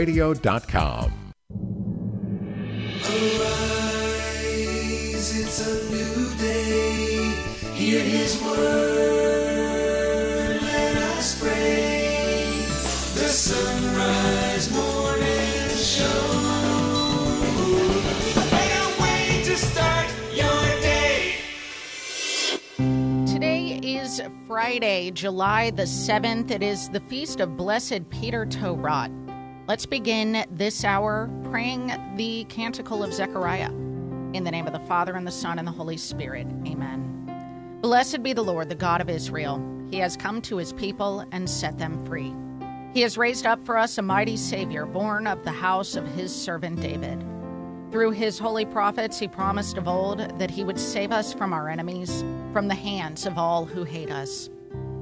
Radio.com. Arise, it's a new day. Hear his word, let us pray. The sunrise morning show. Can't wait to start your day. Today is Friday, July the 7th. It is the feast of Blessed Peter To Rot. Let's begin this hour praying the Canticle of Zechariah. In the name of the Father, and the Son, and the Holy Spirit. Amen. Blessed be the Lord, the God of Israel. He has come to his people and set them free. He has raised up for us a mighty Savior, born of the house of his servant David. Through his holy prophets, he promised of old that he would save us from our enemies, from the hands of all who hate us.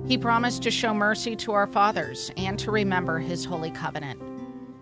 He promised to show mercy to our fathers and to remember his holy covenant.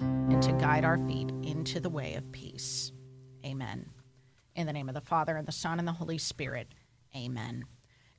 and to guide our feet into the way of peace. Amen. In the name of the Father, and the Son, and the Holy Spirit. Amen.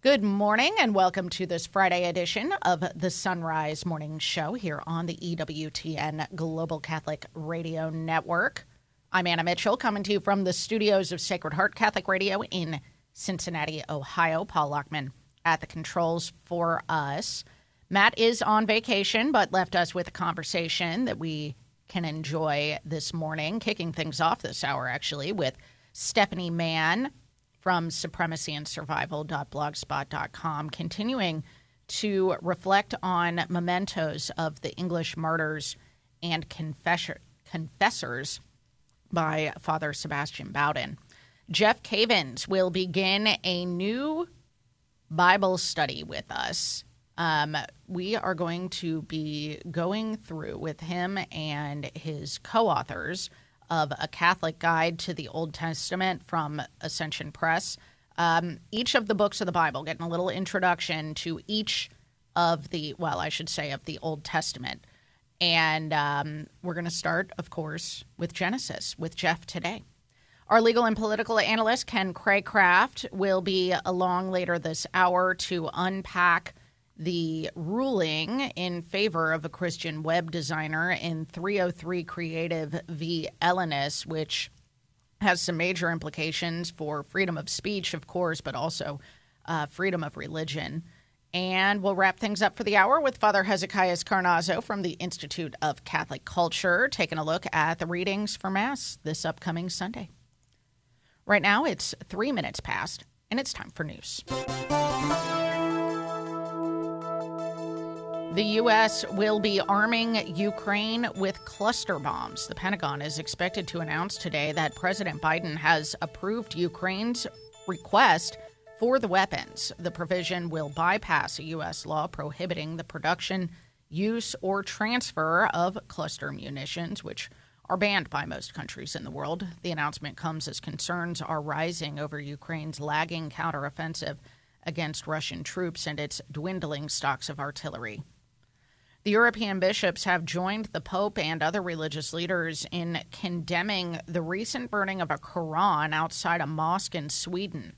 Good morning, and welcome to this Friday edition of the Son Rise Morning Show here on the EWTN Global Catholic Radio Network. I'm Anna Mitchell, coming to you from the studios of Sacred Heart Catholic Radio in Cincinnati, Ohio. Paul Lockman at the controls for us. Matt is on vacation, but left us with a conversation that we can enjoy this morning, kicking things off this hour, actually, with Stephanie Mann from supremacyandsurvival.blogspot.com, continuing to reflect on mementos of the English martyrs and confessor, confessors by Father Sebastian Bowden. Jeff Cavins will begin a new Bible study with us. Um, we are going to be going through with him and his co authors of A Catholic Guide to the Old Testament from Ascension Press. Um, each of the books of the Bible, getting a little introduction to each of the, well, I should say, of the Old Testament. And um, we're going to start, of course, with Genesis with Jeff today. Our legal and political analyst, Ken Craycraft, will be along later this hour to unpack the ruling in favor of a Christian web designer in 303 Creative v. Elenis, which has some major implications for freedom of speech, of course, but also uh, freedom of religion. And we'll wrap things up for the hour with Father Hezekiah Carnazzo from the Institute of Catholic Culture, taking a look at the readings for Mass this upcoming Sunday. Right now, it's three minutes past, and it's time for news. The U.S. will be arming Ukraine with cluster bombs. The Pentagon is expected to announce today that President Biden has approved Ukraine's request for the weapons. The provision will bypass a U.S. law prohibiting the production, use, or transfer of cluster munitions, which are banned by most countries in the world. The announcement comes as concerns are rising over Ukraine's lagging counteroffensive against Russian troops and its dwindling stocks of artillery. The European bishops have joined the Pope and other religious leaders in condemning the recent burning of a Quran outside a mosque in Sweden.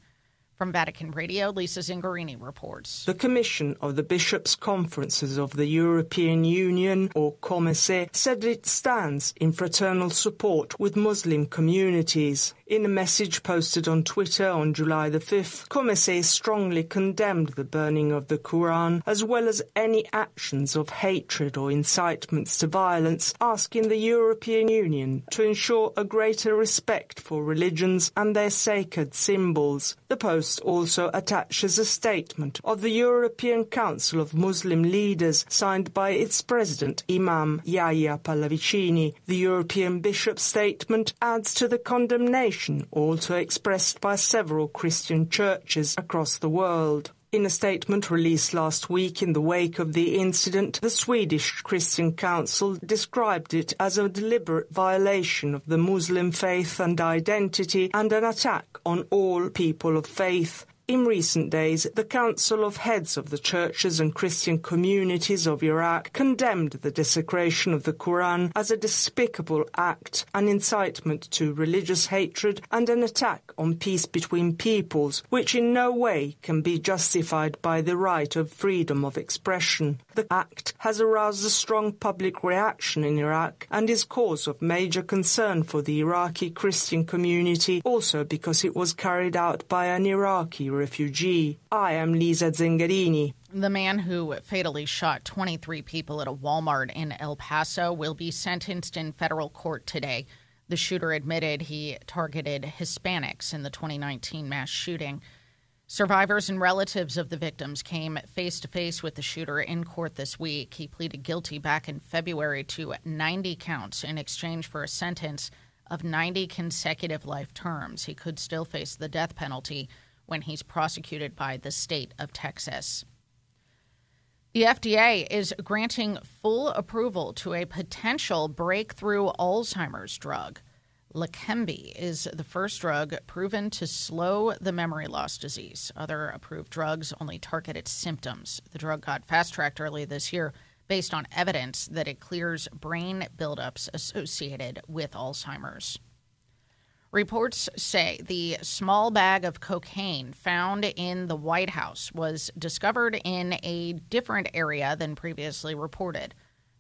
From Vatican Radio, Lisa Zengarini reports. The Commission of the Bishops' Conferences of the European Union, or COMECE, said it stands in fraternal support with Muslim communities. In a message posted on Twitter on July the 5th, COMECE strongly condemned the burning of the Quran as well as any actions of hatred or incitements to violence, asking the European Union to ensure a greater respect for religions and their sacred symbols. The Post also attaches a statement of the European Council of Muslim Leaders signed by its president, Imam Yahya Pallavicini. The European Bishop's statement adds to the condemnation also expressed by several Christian churches across the world. In a statement released last week in the wake of the incident, the Swedish Christian Council described it as a deliberate violation of the Muslim faith and identity and an attack on all people of faith. In recent days, the Council of Heads of the Churches and Christian Communities of Iraq condemned the desecration of the Quran as a despicable act, an incitement to religious hatred, and an attack on peace between peoples, which in no way can be justified by the right of freedom of expression. The act has aroused a strong public reaction in Iraq and is cause of major concern for the Iraqi Christian community, also because it was carried out by an Iraqi refugee. I am Lisa Zengarini. The man who fatally shot 23 people at a Walmart in El Paso will be sentenced in federal court today. The shooter admitted he targeted Hispanics in the 2019 mass shooting. Survivors and relatives of the victims came face to face with the shooter in court this week. He pleaded guilty back in February to 90 counts in exchange for a sentence of 90 consecutive life terms. He could still face the death penalty when he's prosecuted by the state of Texas. The FDA is granting full approval to a potential breakthrough Alzheimer's drug. Leqembi is the first drug proven to slow the memory loss disease. Other approved drugs only target its symptoms. The drug got fast tracked early this year based on evidence that it clears brain buildups associated with Alzheimer's. Reports say the small bag of cocaine found in the White House was discovered in a different area than previously reported.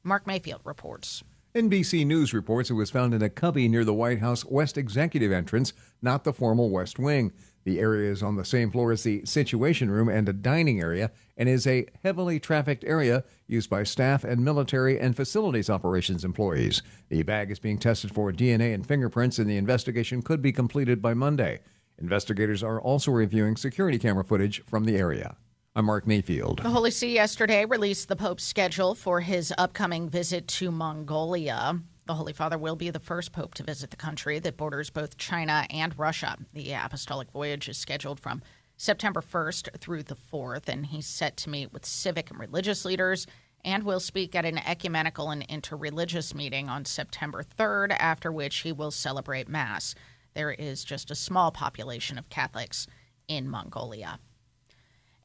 Mark Mayfield reports. NBC News reports it was found in a cubby near the White House West Executive entrance, not the formal West Wing. The area is on the same floor as the Situation Room and a dining area and is a heavily trafficked area used by staff and military and facilities operations employees. The bag is being tested for DNA and fingerprints, and the investigation could be completed by Monday. Investigators are also reviewing security camera footage from the area. I'm Mark Mayfield. The Holy See yesterday released the Pope's schedule for his upcoming visit to Mongolia. The Holy Father will be the first Pope to visit the country that borders both China and Russia. The apostolic voyage is scheduled from September 1st through the 4th, and he's set to meet with civic and religious leaders and will speak at an ecumenical and interreligious meeting on September 3rd, after which he will celebrate Mass. There is just a small population of Catholics in Mongolia.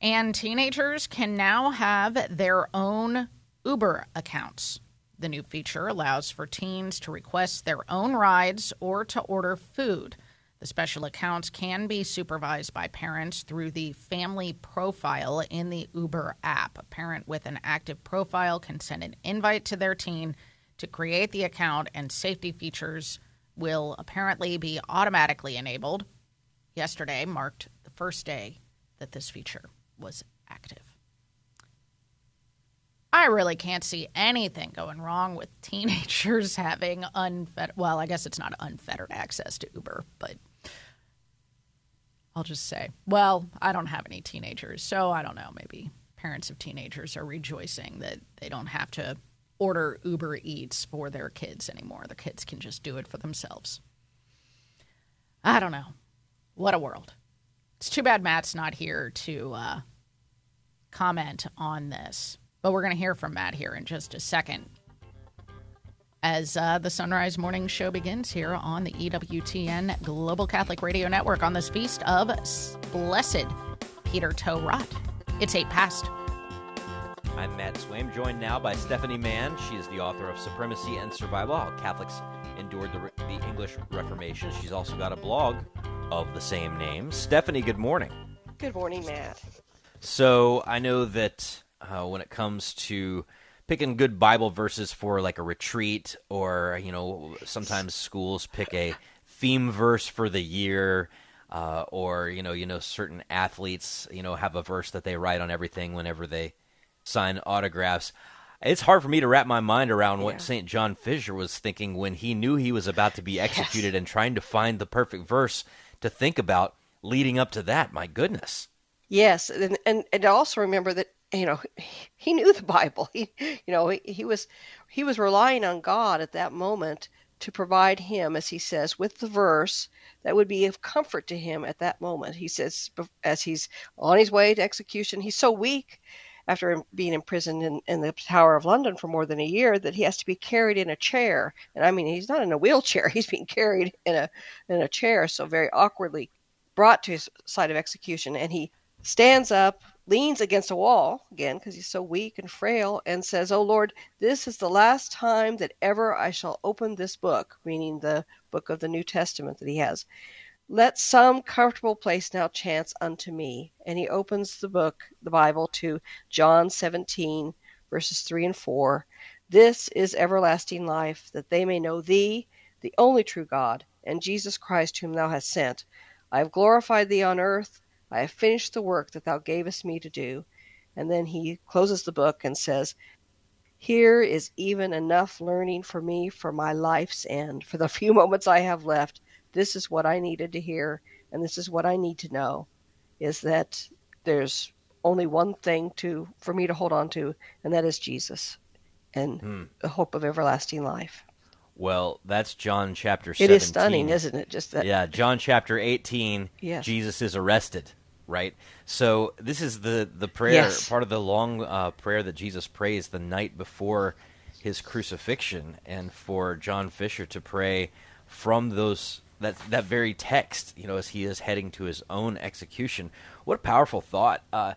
And teenagers can now have their own Uber accounts. The new feature allows for teens to request their own rides or to order food. The special accounts can be supervised by parents through the family profile in the Uber app. A parent with an active profile can send an invite to their teen to create the account, and safety features will apparently be automatically enabled. Yesterday marked the first day that this feature was active. I really can't see anything going wrong with teenagers having unfettered, well, I guess it's not unfettered access to Uber, but I'll just say, well, I don't have any teenagers, so I don't know. Maybe parents of teenagers are rejoicing that they don't have to order Uber Eats for their kids anymore. Their kids can just do it for themselves. I don't know. What a world. It's too bad Matt's not here to uh, comment on this, but we're going to hear from Matt here in just a second as uh, the Son Rise Morning Show begins here on the EWTN Global Catholic Radio Network on this feast of Blessed Peter To Rot. It's eight past. I'm Matt Swaim, joined now by Stephanie Mann. She is the author of Supremacy and Survival How Catholics Endured the, the English Reformation. She's also got a blog of the same name. Stephanie, good morning. Good morning, Matt. So I know that uh, when it comes to picking good Bible verses for like a retreat, or you know, sometimes schools pick a theme verse for the year. Uh, or you know, you know, certain athletes, you know, have a verse that they write on everything whenever they sign autographs. It's hard for me to wrap my mind around what St. John Fisher was thinking when he knew he was about to be executed yes. and trying to find the perfect verse to think about leading up to that. My goodness. Yes, and and, and also remember that you know he knew the Bible. He you know he, he was he was relying on God at that moment to provide him, as he says, with the verse that would be of comfort to him at that moment. He says, as he's on his way to execution, he's so weak after being imprisoned in, in the Tower of London for more than a year that he has to be carried in a chair. And I mean, he's not in a wheelchair; he's being carried in a in a chair, so very awkwardly brought to his site of execution. And he stands up, leans against a wall again because he's so weak and frail, and says, "Oh Lord, this is the last time that ever I shall open this book," meaning the book of the New Testament that he has. Let some comfortable place now chance unto me. And he opens the book, the Bible, to John 17, verses 3 and 4. This is everlasting life, that they may know thee, the only true God, and Jesus Christ, whom thou hast sent. I have glorified thee on earth. I have finished the work that thou gavest me to do. And then he closes the book and says, Here is even enough learning for me for my life's end. For the few moments I have left, this is what I needed to hear, and this is what I need to know is that there's only one thing to for me to hold on to, and that is Jesus and hmm. the hope of everlasting life. Well, that's John chapter 17. It is stunning, isn't it? Just that. Yeah, John chapter 18, yes. Jesus is arrested, right? So this is the, the prayer, yes. part of the long uh, prayer that Jesus prays the night before his crucifixion, and for John Fisher to pray from those that that very text, you know, as he is heading to his own execution. What a powerful thought. Uh,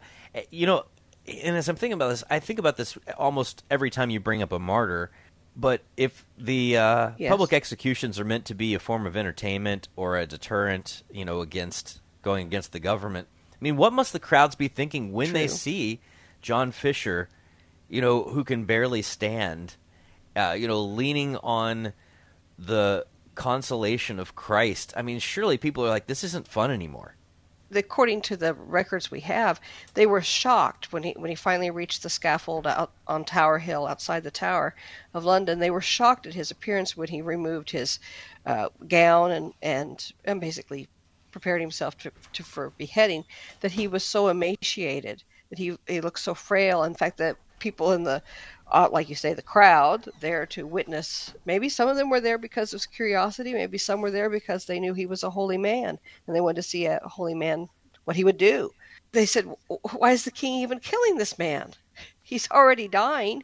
you know, and as I'm thinking about this, I think about this almost every time you bring up a martyr. But if the uh, yes. public executions are meant to be a form of entertainment or a deterrent, you know, against going against the government, I mean, what must the crowds be thinking when True. they see John Fisher, you know, who can barely stand, uh, you know, leaning on the consolation of Christ. I mean, surely people are like, this isn't fun anymore. According to the records we have, they were shocked when he when he finally reached the scaffold out on Tower Hill outside the Tower of London. They were shocked at his appearance when he removed his uh, gown and, and and basically prepared himself to, to for beheading. That he was so emaciated that he he looked so frail. In fact, that people in the uh, like you say, the crowd there to witness. Maybe some of them were there because of curiosity. Maybe some were there because they knew he was a holy man and they wanted to see a holy man what he would do. They said, "Why is the king even killing this man? He's already dying.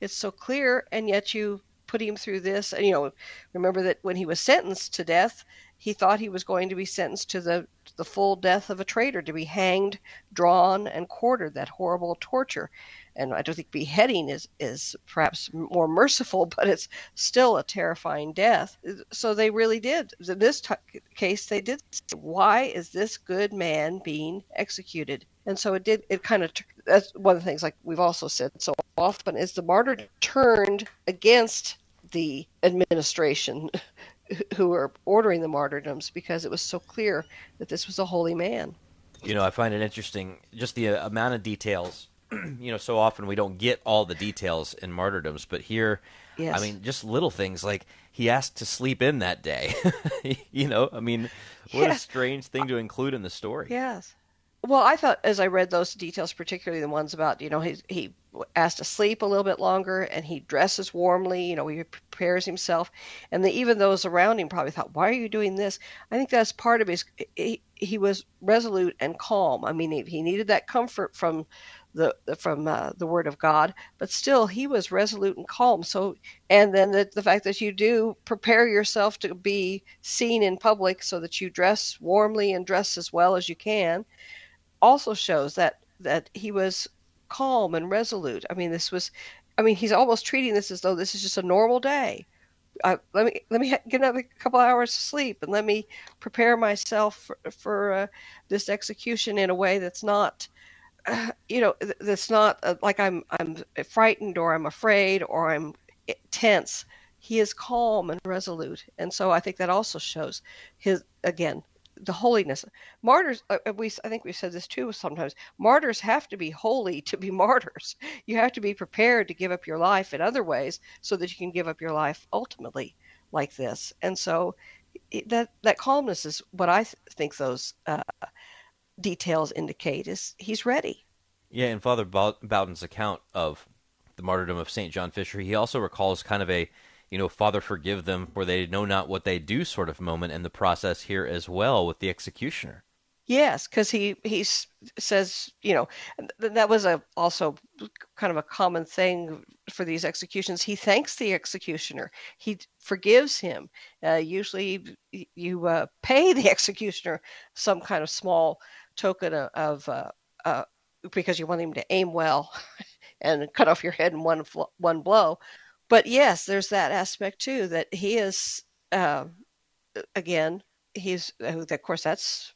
It's so clear, and yet you put him through this." And you know, remember that when he was sentenced to death, he thought he was going to be sentenced to the the full death of a traitor, to be hanged, drawn, and quartered, that horrible torture and I don't think beheading is is perhaps more merciful, but it's still a terrifying death. So they really did. In this t- case, they did. Why is this good man being executed? And so it did. It kind of that's one of the things. Like we've also said so often, is the martyr turned against the administration who were ordering the martyrdoms because it was so clear that this was a holy man. You know, I find it interesting just the uh, amount of details you know, so often we don't get all the details in martyrdoms, but here, yes. I mean, just little things like he asked to sleep in that day. you know, I mean, what yes. a strange thing to include in the story. Yes. Well, I thought as I read those details, particularly the ones about, you know, he, he asked to sleep a little bit longer and he dresses warmly, you know, he prepares himself. And the, even those around him probably thought, why are you doing this? I think that's part of his, he, he was resolute and calm. I mean, he, he needed that comfort from the from uh, the Word of God, but still he was resolute and calm. So, and then the, the fact that you do prepare yourself to be seen in public, so that you dress warmly and dress as well as you can, also shows that that he was calm and resolute. I mean, this was, I mean, he's almost treating this as though this is just a normal day. I, let me let me get another couple hours of sleep and let me prepare myself for, for uh, this execution in a way that's not you know, that's not uh, like I'm I'm frightened or I'm afraid or I'm tense. He is calm and resolute, and so I think that also shows his again the holiness. Martyrs, uh, uh, we I think we've said this too sometimes. Martyrs have to be holy to be martyrs. You have to be prepared to give up your life in other ways so that you can give up your life ultimately like this. And so that that calmness is what I th- think those uh, details indicate is he's ready. Yeah, in Father Bowden's account of the martyrdom of St. John Fisher, he also recalls kind of a you know, Father, forgive them, for they know not what they do sort of moment in the process here as well with the executioner. Yes, because he he says, you know, that was a also kind of a common thing for these executions. He thanks the executioner. He forgives him. Uh, usually, you uh, pay the executioner some kind of small token of, uh, uh, because you want him to aim well and cut off your head in one one blow. But yes, there's that aspect too that he is uh, again. He's uh, of course that's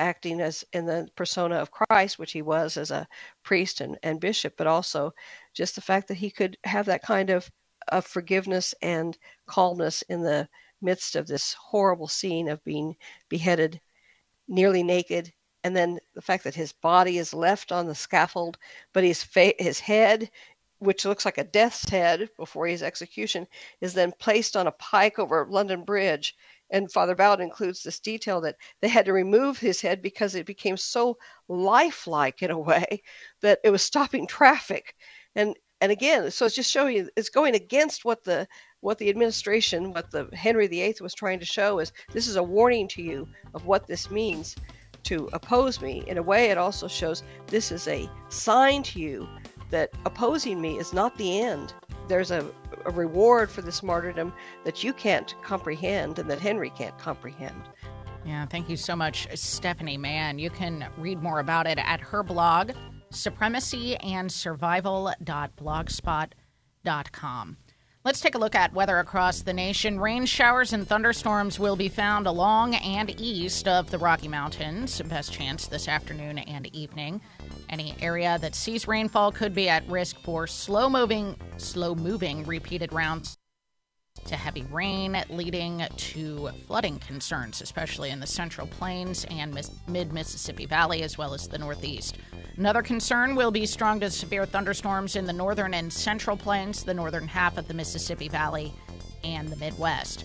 acting as in the persona of Christ, which he was as a priest and, and bishop, but also just the fact that he could have that kind of, of forgiveness and calmness in the midst of this horrible scene of being beheaded nearly naked. And then the fact that his body is left on the scaffold, but his fa- his head, which looks like a death's head before his execution, is then placed on a pike over London Bridge and Father Bowden includes this detail that they had to remove his head because it became so lifelike in a way that it was stopping traffic. And and again, so it's just showing you it's going against what the what the administration, what the Henry VIII was trying to show is this is a warning to you of what this means to oppose me. In a way, it also shows this is a sign to you that opposing me is not the end. There's a, a reward for this martyrdom that you can't comprehend and that Henry can't comprehend. Yeah, thank you so much, Stephanie Mann. You can read more about it at her blog, supremacyandsurvival.blogspot.com. Let's take a look at weather across the nation. Rain showers and thunderstorms will be found along and east of the Rocky Mountains. Best chance this afternoon and evening. Any area that sees rainfall could be at risk for slow moving, slow moving repeated rounds to heavy rain, leading to flooding concerns, especially in the Central Plains and mid Mississippi Valley, as well as the Northeast. Another concern will be strong to severe thunderstorms in the northern and central plains, the northern half of the Mississippi Valley, and the Midwest.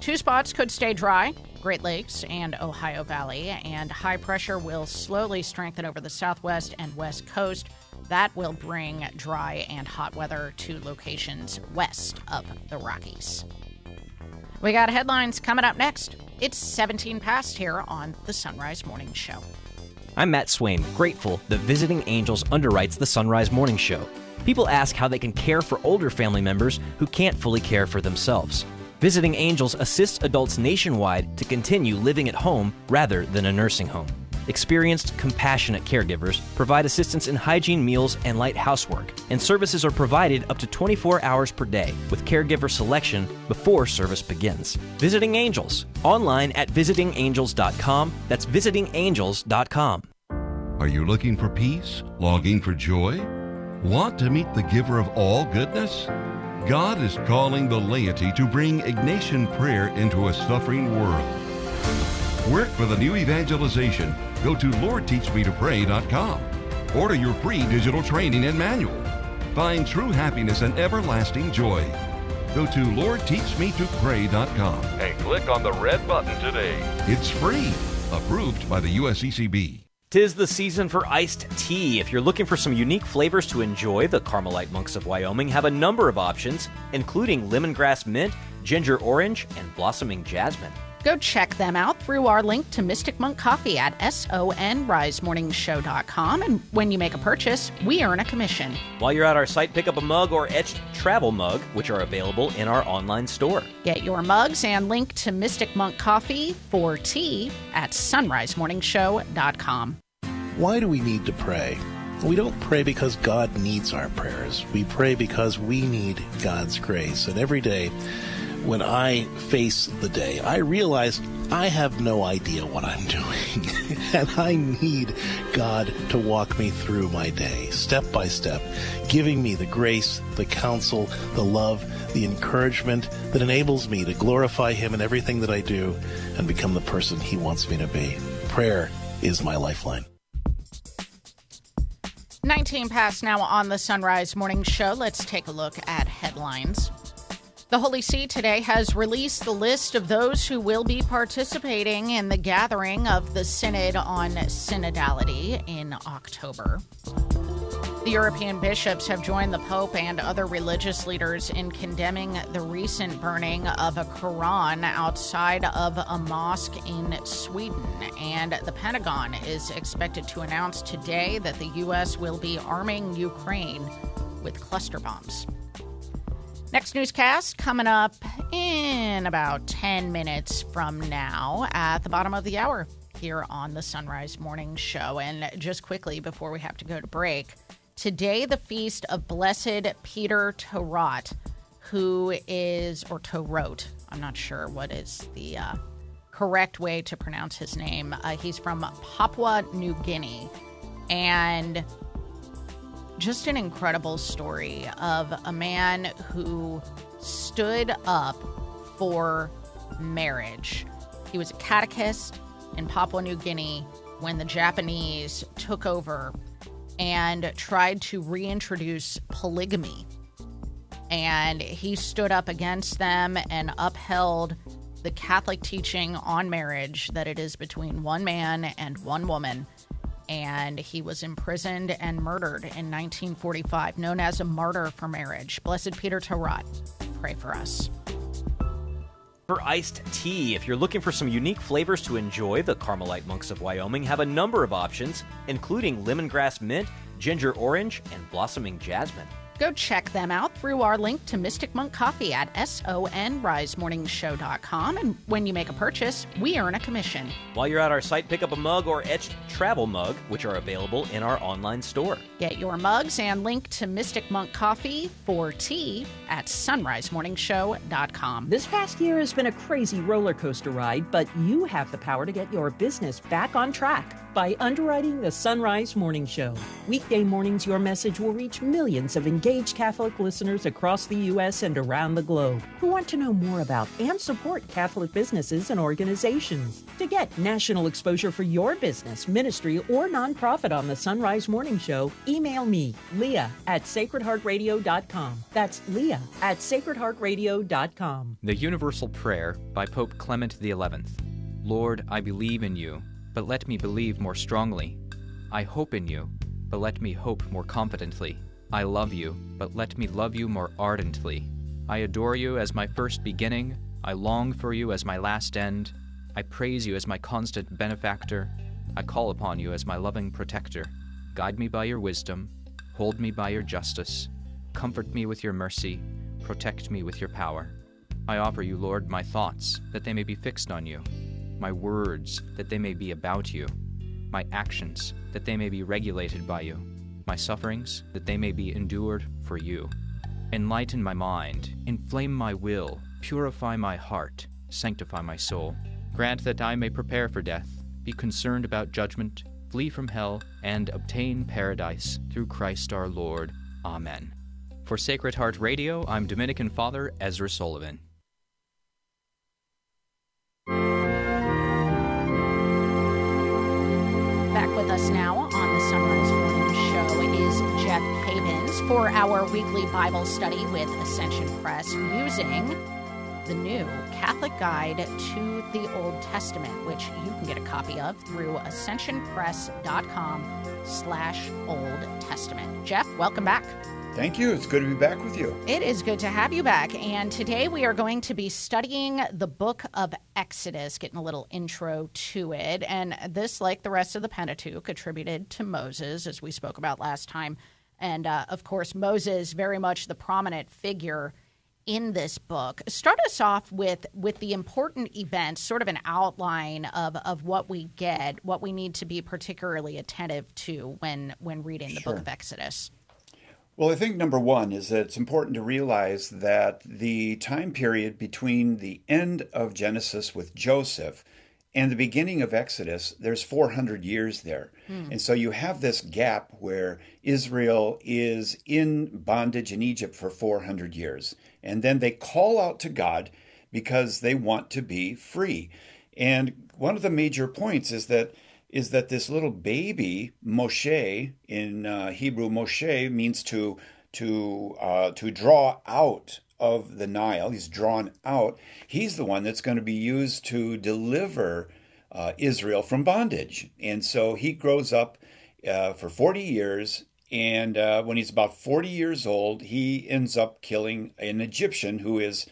Two spots could stay dry Great Lakes and Ohio Valley, and high pressure will slowly strengthen over the southwest and west coast. That will bring dry and hot weather to locations west of the Rockies. We got headlines coming up next. It's 17 past here on the Son Rise Morning Show. I'm Matt Swaim, grateful that Visiting Angels underwrites the Son Rise Morning Show. People ask how they can care for older family members who can't fully care for themselves. Visiting Angels assists adults nationwide to continue living at home rather than a nursing home. Experienced, compassionate caregivers provide assistance in hygiene meals and light housework, and services are provided up to 24 hours per day with caregiver selection before service begins. Visiting Angels, online at visitingangels.com. That's visitingangels.com. Are you looking for peace? Longing for joy? Want to meet the giver of all goodness? God is calling the laity to bring Ignatian prayer into a suffering world. Work for the new evangelization. Go to LordTeachMeToPray.com. Order your free digital training and manual. Find true happiness and everlasting joy. Go to LordTeachMeToPray.com and click on the red button today. It's free. Approved by the USCCB. Tis the season for iced tea. If you're looking for some unique flavors to enjoy, the Carmelite Monks of Wyoming have a number of options, including lemongrass mint, ginger orange, and blossoming jasmine. Go check them out through our link to Mystic Monk Coffee at sonrisemorningshow.com. And when you make a purchase, we earn a commission. While you're at our site, pick up a mug or etched travel mug, which are available in our online store. Get your mugs and link to Mystic Monk Coffee for tea at sonrisemorningshow.com. Why do we need to pray? We don't pray because God needs our prayers. We pray because we need God's grace. And every day, when I face the day, I realize I have no idea what I'm doing. and I need God to walk me through my day, step by step, giving me the grace, the counsel, the love, the encouragement that enables me to glorify Him in everything that I do and become the person He wants me to be. Prayer is my lifeline. 19 past now on the Son Rise Morning Show. Let's take a look at headlines. The Holy See today has released the list of those who will be participating in the gathering of the Synod on Synodality in October. The European bishops have joined the Pope and other religious leaders in condemning the recent burning of a Quran outside of a mosque in Sweden. And the Pentagon is expected to announce today that the U.S. will be arming Ukraine with cluster bombs. Next newscast coming up in about 10 minutes from now at the bottom of the hour here on the Son Rise Morning Show. And just quickly before we have to go to break, today the feast of Blessed Peter To Rot, who is, or Torot, I'm not sure what is the uh, correct way to pronounce his name. Uh, he's from Papua New Guinea. And just an incredible story of a man who stood up for marriage. He was a catechist in Papua New Guinea when the Japanese took over and tried to reintroduce polygamy. And he stood up against them and upheld the Catholic teaching on marriage that it is between one man and one woman. And he was imprisoned and murdered in 1945, known as a martyr for marriage. Blessed Peter To Rot, pray for us for iced tea. If you're looking for some unique flavors to enjoy, the Carmelite monks of Wyoming have a number of options, including lemongrass mint, ginger orange, and blossoming jasmine. Go check them out through our link to Mystic Monk Coffee at sonrisemorningshow.com. And when you make a purchase, we earn a commission. While you're at our site, pick up a mug or etched travel mug, which are available in our online store. Get your mugs and link to Mystic Monk Coffee for tea at sonrisemorningshow.com. This past year has been a crazy roller coaster ride, but you have the power to get your business back on track by underwriting the Son Rise Morning Show. Weekday mornings, your message will reach millions of engaged Catholic listeners across the U.S. and around the globe who want to know more about and support Catholic businesses and organizations. To get national exposure for your business, ministry, or nonprofit on the Son Rise Morning Show, email me, Leah at sacredheartradio.com. That's Leah at sacredheartradio.com. The Universal Prayer by Pope Clement XI. Lord, I believe in you but let me believe more strongly. I hope in you, but let me hope more confidently. I love you, but let me love you more ardently. I adore you as my first beginning. I long for you as my last end. I praise you as my constant benefactor. I call upon you as my loving protector. Guide me by your wisdom. Hold me by your justice. Comfort me with your mercy. Protect me with your power. I offer you, Lord, my thoughts, that they may be fixed on you my words, that they may be about you, my actions, that they may be regulated by you, my sufferings, that they may be endured for you. Enlighten my mind, inflame my will, purify my heart, sanctify my soul. Grant that I may prepare for death, be concerned about judgment, flee from hell, and obtain paradise through Christ our Lord. Amen. For Sacred Heart Radio, I'm Dominican Father Ezra Sullivan. Back with us now on the Son Rise Morning Show is Jeff Cavins for our weekly Bible study with Ascension Press using the new Catholic Guide to the Old Testament, which you can get a copy of through ascensionpress.com slash Old Testament. Jeff, welcome back. Thank you. It's good to be back with you. It is good to have you back. And today we are going to be studying the book of Exodus, getting a little intro to it. And this, like the rest of the Pentateuch, attributed to Moses, as we spoke about last time. And uh, of course, Moses, very much the prominent figure in this book. Start us off with with the important events, sort of an outline of, of what we get, what we need to be particularly attentive to when when reading the Sure. book of Exodus. Well, I think number one is that it's important to realize that the time period between the end of Genesis with Joseph and the beginning of Exodus, there's 400 years there. Hmm. And so you have this gap where Israel is in bondage in Egypt for 400 years. And then they call out to God because they want to be free. And one of the major points is that is that this little baby Moshe in uh, Hebrew Moshe means to to uh, to draw out of the Nile. He's drawn out. He's the one that's going to be used to deliver uh, Israel from bondage. And so he grows up uh, for 40 years And uh, when he's about 40 years old, he ends up killing an Egyptian who is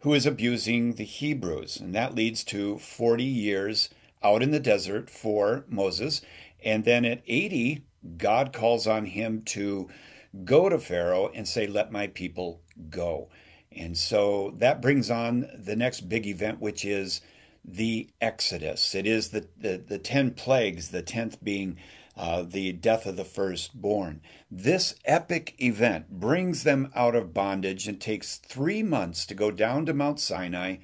who is abusing the Hebrews, and that leads to 40 years out in the desert for Moses. And then at 80, God calls on him to go to Pharaoh and say, "Let my people go." And so that brings on the next big event, which is the Exodus. It is the, the, the 10 plagues, the 10th being uh, the death of the firstborn. This epic event brings them out of bondage and takes three months to go down to Mount Sinai.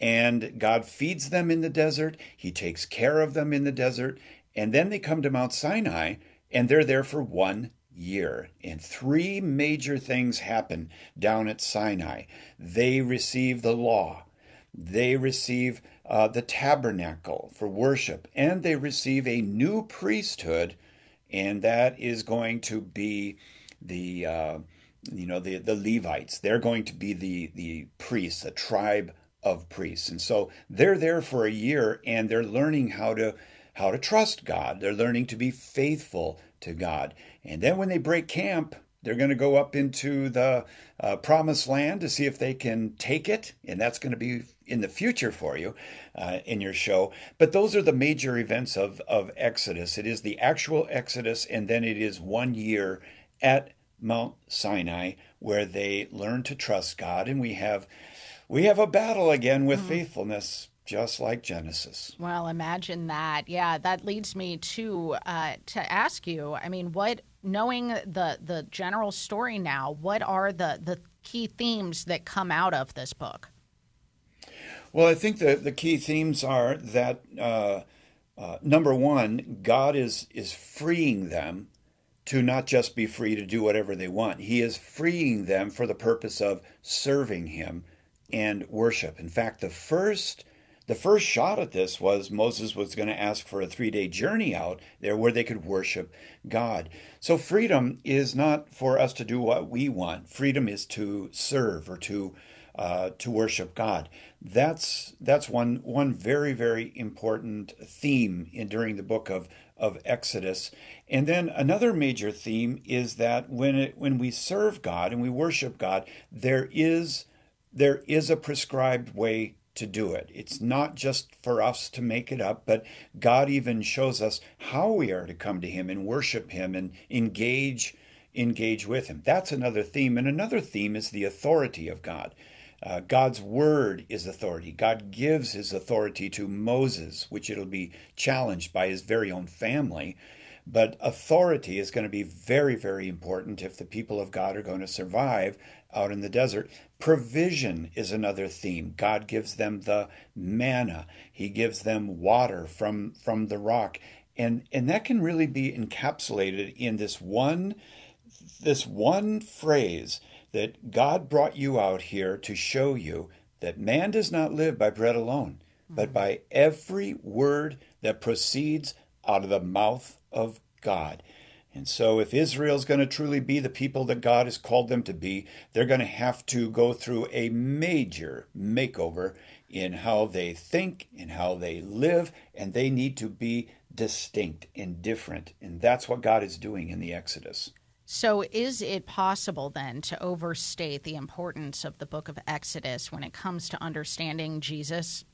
And God feeds them in the desert, He takes care of them in the desert. And then they come to Mount Sinai and they're there for one year. And three major things happen down at Sinai. They receive the law, they receive uh, the tabernacle for worship, and they receive a new priesthood, and that is going to be the uh, you know the the Levites. They're going to be the the priests, a tribe of priests, and so they're there for a year, and they're learning how to how to trust God. They're learning to be faithful to God, and then when they break camp, they're going to go up into the uh, promised land to see if they can take it, and that's going to be in the future for you uh, in your show. But those are the major events of, of Exodus. It is the actual Exodus, and then it is one year at Mount Sinai where they learn to trust God, and we have we have a battle again with mm. faithfulness just like Genesis. Well, imagine that. Yeah, that leads me to uh, to ask you. I mean, what knowing the the general story now, what are the the key themes that come out of this book? Well, I think the the key themes are that uh, uh, number one, God is is freeing them to not just be free to do whatever they want. He is freeing them for the purpose of serving Him and worship. In fact, the first the first shot at this was Moses was going to ask for a three day journey out there where they could worship God. So, freedom is not for us to do what we want, freedom is to serve or to uh, to worship God. That's that's one one very very important theme in during the book of of Exodus. And then another major theme is that when it, when we serve God and we worship God, there is there is a prescribed way to do it. It's not just for us to make it up, but God even shows us how we are to come to him and worship him and engage engage with him. That's another theme and another theme is the authority of God. Uh, God's word is authority. God gives his authority to Moses, which it'll be challenged by his very own family. But authority is going to be very, very important if the people of God are going to survive out in the desert. Provision is another theme. God gives them the manna. He gives them water from from the rock. And and that can really be encapsulated in this one this one phrase that God brought you out here to show you that man does not live by bread alone, but mm-hmm. by every word that proceeds out of the mouth of God. And so, if Israel is going to truly be the people that God has called them to be, they're going to have to go through a major makeover in how they think, in how they live, and they need to be distinct and different. And that's what God is doing in the Exodus. So, is it possible then to overstate the importance of the book of Exodus when it comes to understanding Jesus?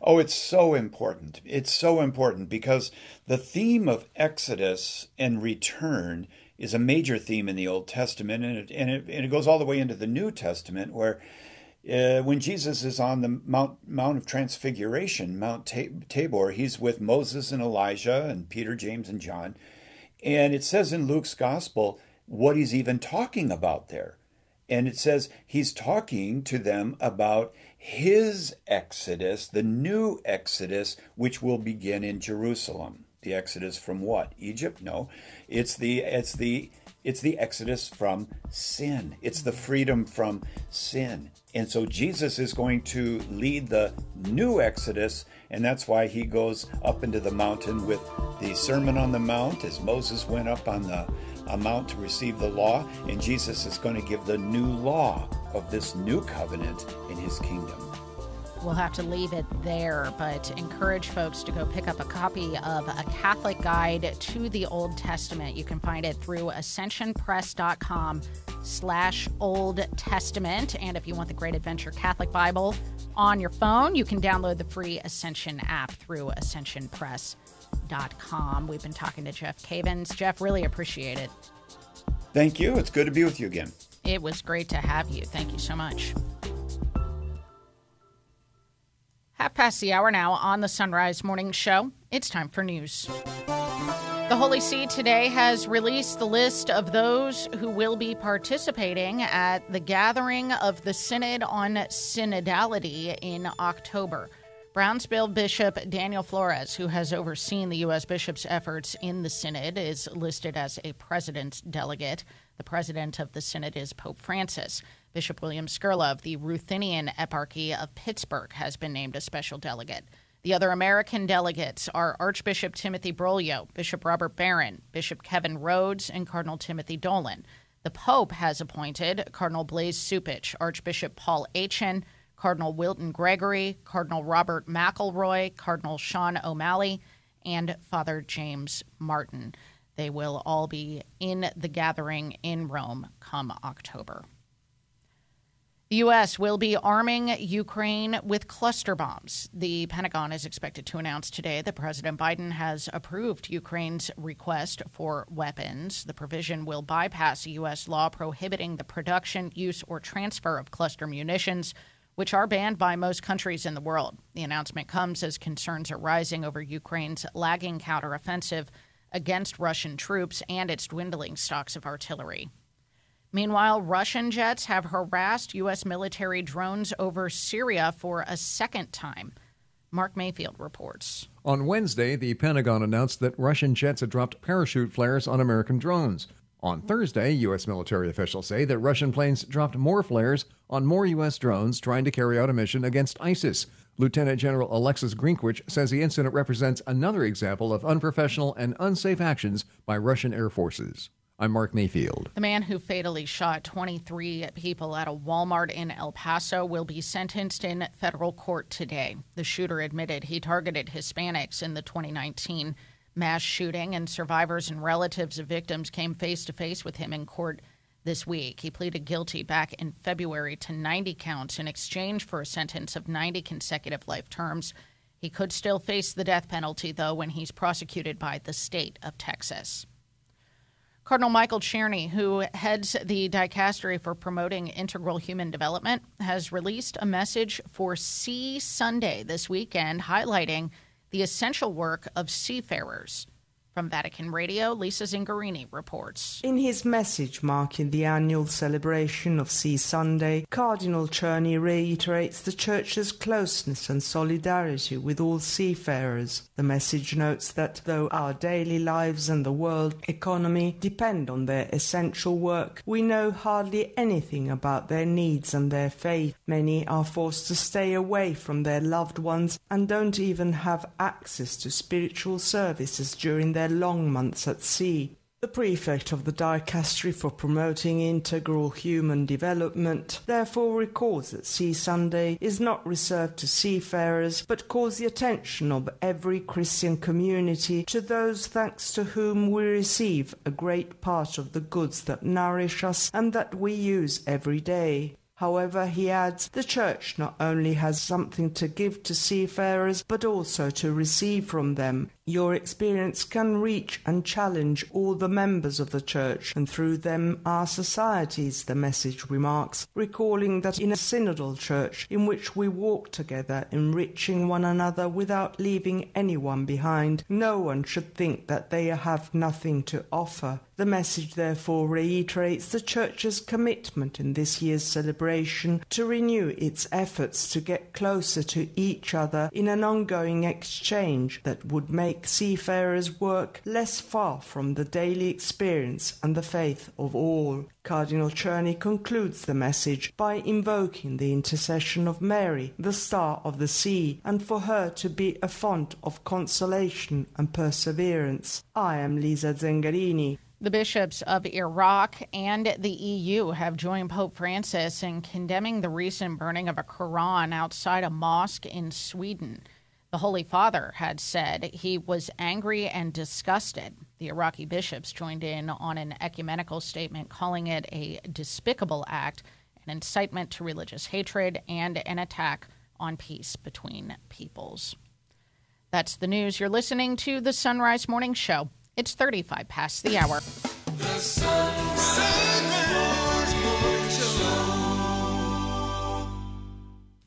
Oh, it's so important. It's so important because the theme of Exodus and return is a major theme in the Old Testament, and it, and it, and it goes all the way into the New Testament, where uh, when Jesus is on the Mount, Mount of Transfiguration, Mount Tabor, he's with Moses and Elijah and Peter, James, and John. And it says in Luke's gospel what he's even talking about there. And it says he's talking to them about his exodus, the new exodus, which will begin in Jerusalem. The exodus from what? Egypt? No. It's the it's the it's the exodus from sin. It's the freedom from sin. And so Jesus is going to lead the new exodus, and that's why he goes up into the mountain with the Sermon on the Mount as Moses went up on the a mount to receive the law, and Jesus is going to give the new law of this new covenant in his kingdom. we'll have to leave it there, but encourage folks to go pick up a copy of A Catholic Guide to the Old Testament. You can find it through ascensionpress.com slash Old Testament. And if you want the Great Adventure Catholic Bible on your phone, you can download the free Ascension app through ascensionpress.com. We've been talking to Jeff Cavins. Jeff, really appreciate it. Thank you. It's good to be with you again. It was great to have you. Thank you so much. Half past the hour now on the Son Rise Morning Show. It's time for news. The Holy See today has released the list of those who will be participating at the gathering of the Synod on Synodality in October. Brownsville Bishop Daniel Flores, who has overseen the U.S. bishop's efforts in the Synod, is listed as a president's delegate. The president of the Synod is Pope Francis. Bishop William Skurla of the Ruthenian Eparchy of Pittsburgh has been named a special delegate. The other American delegates are Archbishop Timothy Broglio, Bishop Robert Barron, Bishop Kevin Rhoades, and Cardinal Timothy Dolan. The Pope has appointed Cardinal Blase Cupich, Archbishop Paul Etienne, Cardinal Wilton Gregory, Cardinal Robert McElroy, Cardinal Sean O'Malley, and Father James Martin. They will all be in the gathering in Rome come October. The U.S. will be arming Ukraine with cluster bombs. The Pentagon is expected to announce today that President Biden has approved Ukraine's request for weapons. The provision will bypass U.S. law prohibiting the production, use, or transfer of cluster munitions, which are banned by most countries in the world. The announcement comes as concerns are rising over Ukraine's lagging counteroffensive against Russian troops and its dwindling stocks of artillery. Meanwhile, Russian jets have harassed U.S. military drones over Syria for a second time. Mark Mayfield reports. On Wednesday, the Pentagon announced that Russian jets had dropped parachute flares on American drones. On Thursday, U.S. military officials say that Russian planes dropped more flares on more U.S. drones trying to carry out a mission against ISIS. Lieutenant General Alexus Grynkewich says the incident represents another example of unprofessional and unsafe actions by Russian air forces. I'm Mark Mayfield. The man who fatally shot 23 people at a Walmart in El Paso will be sentenced in federal court today. The shooter admitted he targeted Hispanics in the 2019 mass shooting, and survivors and relatives of victims came face to face with him in court this week. He pleaded guilty back in February to 90 counts in exchange for a sentence of 90 consecutive life terms. He could still face the death penalty, though, when he's prosecuted by the state of Texas. Cardinal Michael Czerny, who heads the dicastery for promoting integral human development, has released a message for Sea Sunday this weekend highlighting the essential work of seafarers. From Vatican Radio, Lisa Zengarini reports. In his message marking the annual celebration of Sea Sunday, Cardinal Czerny reiterates the Church's closeness and solidarity with all seafarers. The message notes that though our daily lives and the world economy depend on their essential work, we know hardly anything about their needs and their faith. Many are forced to stay away from their loved ones and don't even have access to spiritual services during their their long months at sea. The prefect of the dicastery for promoting integral human development therefore records that Sea Sunday is not reserved to seafarers, but calls the attention of every Christian community to those thanks to whom we receive a great part of the goods that nourish us and that we use every day. However, he adds, the Church not only has something to give to seafarers, but also to receive from them. Your experience can reach and challenge all the members of the Church, and through them our societies, the message remarks, recalling that in a synodal Church in which we walk together, enriching one another without leaving anyone behind, no one should think that they have nothing to offer. The message therefore reiterates the Church's commitment in this year's celebration to renew its efforts to get closer to each other in an ongoing exchange that would make seafarers' work less far from the daily experience and the faith of all. Cardinal Czerny concludes the message by invoking the intercession of Mary, the star of the sea, and for her to be a font of consolation and perseverance. I am Lisa Zengarini. The bishops of Iraq and the EU have joined Pope Francis in condemning the recent burning of a Quran outside a mosque in Sweden. The Holy Father had said he was angry and disgusted. The Iraqi bishops joined in on an ecumenical statement calling it a despicable act, an incitement to religious hatred, and an attack on peace between peoples. That's the news. You're listening to the Son Rise Morning Show. It's 35 past the hour. The Son Rise Morning.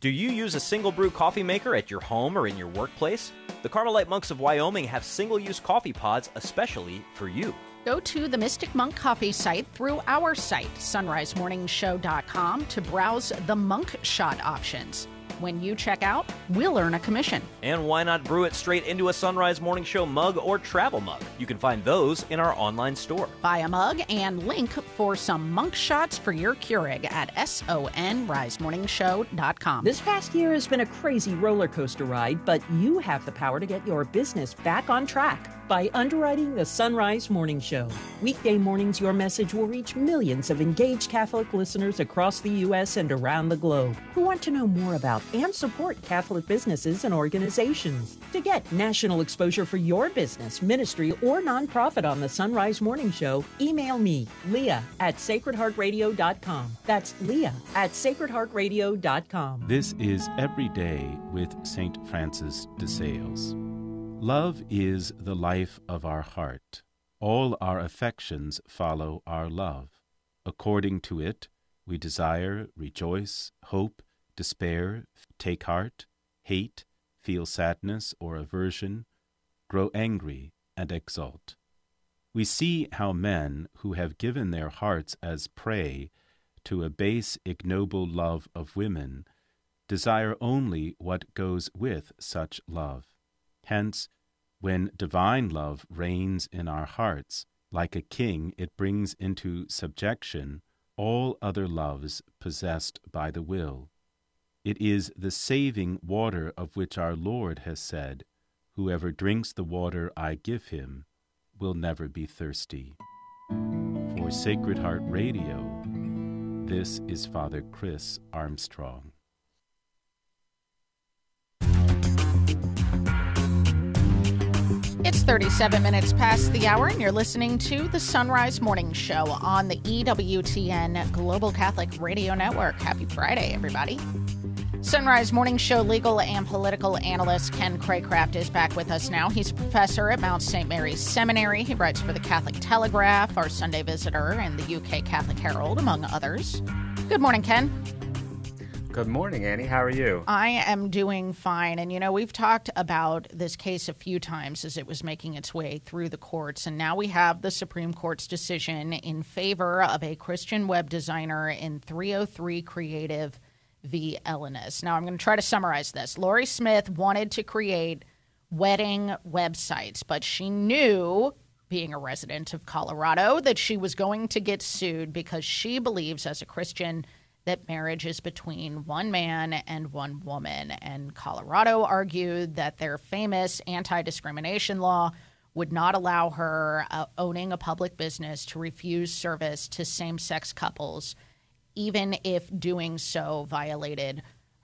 Do you use a single brew coffee maker at your home or in your workplace? The Carmelite Monks of Wyoming have single use coffee pods especially for you. Go to the Mystic Monk Coffee site through our site, sonrisemorningshow.com, to browse the monk shot options. When you check out, we'll earn a commission. And why not brew it straight into a Son Rise Morning Show mug or travel mug? You can find those in our online store. Buy a mug and link for some monk shots for your Keurig at sonrisemorningshow.com. This past year has been a crazy roller coaster ride, but you have the power to get your business back on track by underwriting the Son Rise Morning Show. Weekday mornings, your message will reach millions of engaged Catholic listeners across the U.S. and around the globe who want to know more about and support Catholic businesses and organizations. To get national exposure for your business, ministry, or nonprofit on the Son Rise Morning Show, email me, Leah at sacredheartradio.com. That's Leah at sacredheartradio.com. This is Every Day with St. Francis de Sales. Love is the life of our heart. All our affections follow our love. According to it, we desire, rejoice, hope, despair, take heart, hate, feel sadness or aversion, grow angry, and exult. We see how men who have given their hearts as prey to a base, ignoble love of women desire only what goes with such love. Hence, when divine love reigns in our hearts, like a king, it brings into subjection all other loves possessed by the will. It is the saving water of which our Lord has said, Whoever drinks the water I give him will never be thirsty. For Sacred Heart Radio, this is Father Chris Armstrong. It's 37 minutes past the hour, and you're listening to the Son Rise Morning Show on the EWTN Global Catholic Radio Network. Happy Friday, everybody. Son Rise Morning Show legal and political analyst Ken Craycraft is back with us now. He's a professor at Mount St. Mary's Seminary. He writes for the Catholic Telegraph, our Sunday Visitor, and the UK Catholic Herald, among others. Good morning, Ken. Good morning, Annie. How are you? I am doing fine. And, you know, we've talked about this case a few times as it was making its way through the courts. And now we have the Supreme Court's decision in favor of a Christian web designer in 303 Creative v. Elenis. Now, I'm going to try to summarize this. Lori Smith wanted to create wedding websites, but she knew, being a resident of Colorado, that she was going to get sued because she believes, as a Christian, that marriage is between one man and one woman. And Colorado argued that their famous anti discrimination law would not allow her uh, owning a public business to refuse service to same sex couples, even if doing so violated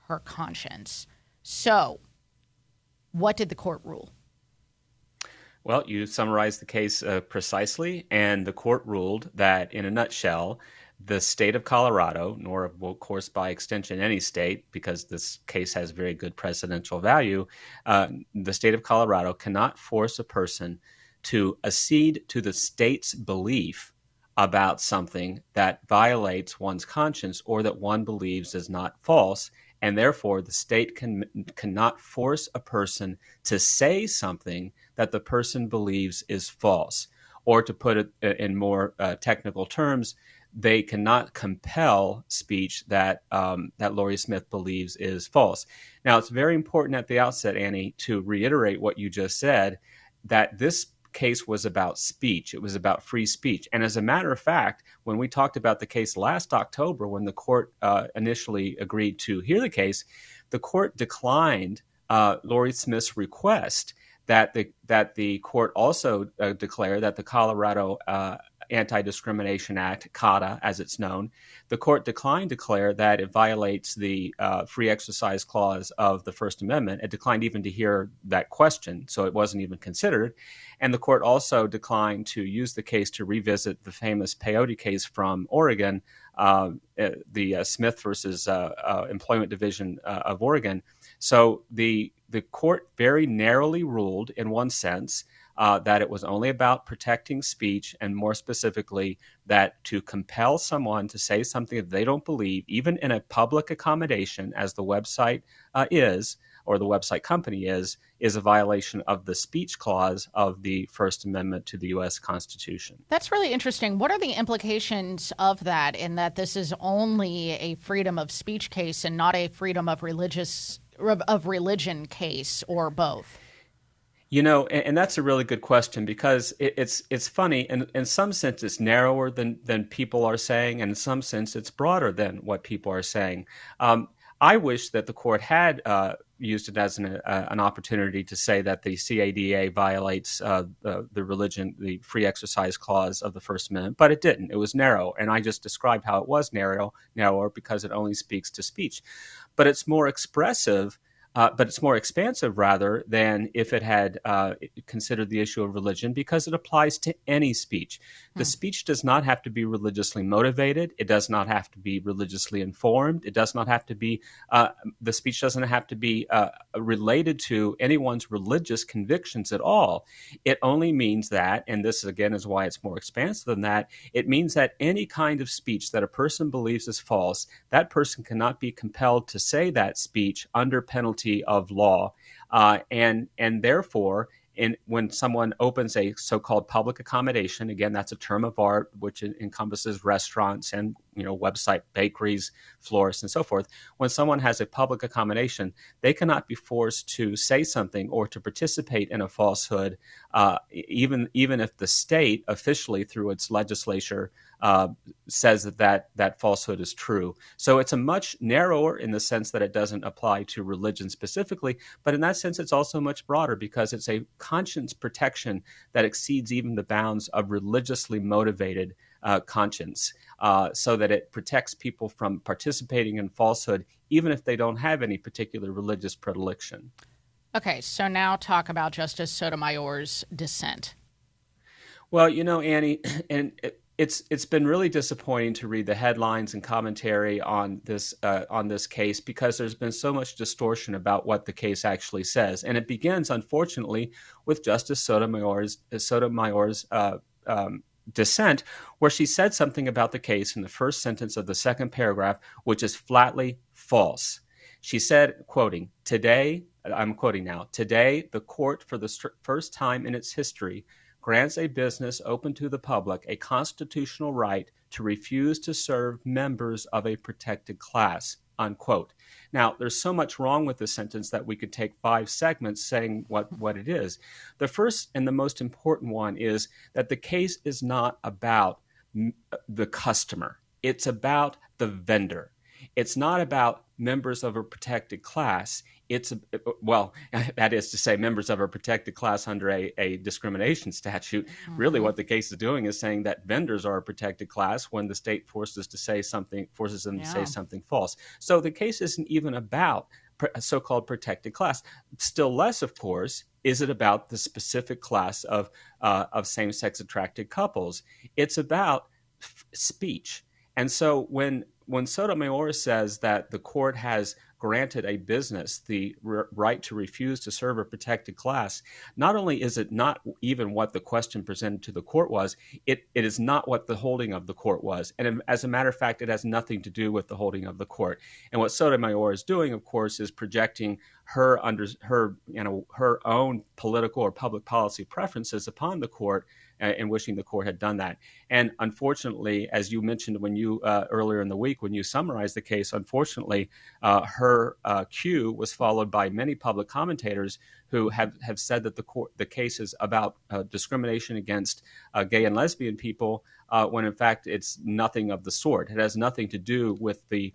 her conscience. So, what did the court rule? Well, you summarized the case uh, precisely, and the court ruled that, in a nutshell, the state of Colorado, nor of course by extension any state, because this case has very good precedential value, uh, the state of Colorado cannot force a person to accede to the state's belief about something that violates one's conscience or that one believes is not false. And therefore, the state can cannot force a person to say something that the person believes is false. Or to put it uh, in more uh, technical terms, they cannot compel speech that um, that Lori Smith believes is false. Now, it's very important at the outset, Annie, to reiterate what you just said that this case was about speech. It was about free speech. And as a matter of fact, when we talked about the case last October, when the court uh, initially agreed to hear the case, the court declined uh, Lori Smith's request that the that the court also uh, declare that the Colorado uh, Anti Discrimination Act, CADA, as it's known, the court declined to declare that it violates the uh, free exercise clause of the First Amendment. It declined even to hear that question, so it wasn't even considered. And the court also declined to use the case to revisit the famous peyote case from Oregon, uh, the uh, Smith versus uh, uh, Employment Division uh, of Oregon. So the the court very narrowly ruled, in one sense, uh, that it was only about protecting speech, and more specifically, that to compel someone to say something that they don't believe, even in a public accommodation, as the website uh, is, or the website company is, is a violation of the speech clause of the First Amendment to the U.S. Constitution. That's really interesting. What are the implications of that in that this is only a freedom of speech case and not a freedom of religious of religion case or both? You know, and, and, that's a really good question because it, it's it's funny. and in some sense, it's narrower than than people are saying, and in some sense, it's broader than what people are saying. Um, I wish that the court had uh, used it as an, uh, an opportunity to say that the CADA violates uh, the, the religion, the free exercise clause of the First Amendment, but it didn't. It was narrow, and I just described how it was narrow, narrower because it only speaks to speech. But it's more expressive uh, but it's more expansive rather than if it had uh, considered the issue of religion because it applies to any speech. The hmm. speech does not have to be religiously motivated. It does not have to be religiously informed. It does not have to be, uh, the speech doesn't have to be uh, related to anyone's religious convictions at all. It only means that, and this again is why it's more expansive than that, it means that any kind of speech that a person believes is false, that person cannot be compelled to say that speech under penalty of law, uh, and and therefore, in when someone opens a so-called public accommodation, again, that's a term of art which encompasses restaurants and you know website bakeries, florists, and so forth. When someone has a public accommodation, they cannot be forced to say something or to participate in a falsehood, uh, even even if the state officially through its legislature uh, says that, that that falsehood is true. So it's a much narrower in the sense that it doesn't apply to religion specifically, but in that sense, it's also much broader because it's a conscience protection that exceeds even the bounds of religiously motivated uh, conscience, uh, so that it protects people from participating in falsehood, even if they don't have any particular religious predilection. Okay, so now talk about Justice Sotomayor's dissent. Well, you know, Annie, and it's it's been really disappointing to read the headlines and commentary on this uh, on this case because there's been so much distortion about what the case actually says, and it begins, unfortunately, with Justice Sotomayor's Sotomayor's uh, um, dissent, where she said something about the case in the first sentence of the second paragraph, which is flatly false. She said, quoting, "Today." I'm quoting now. Today, the court, for the st- first time in its history, grants a business open to the public a constitutional right to refuse to serve members of a protected class. Unquote. Now, there's so much wrong with this sentence that we could take five segments saying what, what it is. The first and the most important one is that the case is not about the customer, it's about the vendor. It's not about members of a protected class it's a, well that is to say members of a protected class under a, a discrimination statute. Mm-hmm. really what the case is doing is saying that vendors are a protected class when the state forces to say something forces them yeah. to say something false. So the case isn't even about a so-called protected class. Still less of course is it about the specific class of uh, of same-sex attracted couples. It's about f- speech. And so when when Sotomayor says that the court has granted a business the right to refuse to serve a protected class, not only is it not even what the question presented to the court was, it, it is not what the holding of the court was. And as a matter of fact, it has nothing to do with the holding of the court. And what Sotomayor is doing, of course, is projecting her under her you know her own political or public policy preferences upon the court and wishing the court had done that. And unfortunately, as you mentioned when you uh, earlier in the week when you summarized the case, unfortunately, uh, her uh, cue was followed by many public commentators who have, have said that the court the case is about uh, discrimination against uh, gay and lesbian people, uh, when in fact it's nothing of the sort. It has nothing to do with the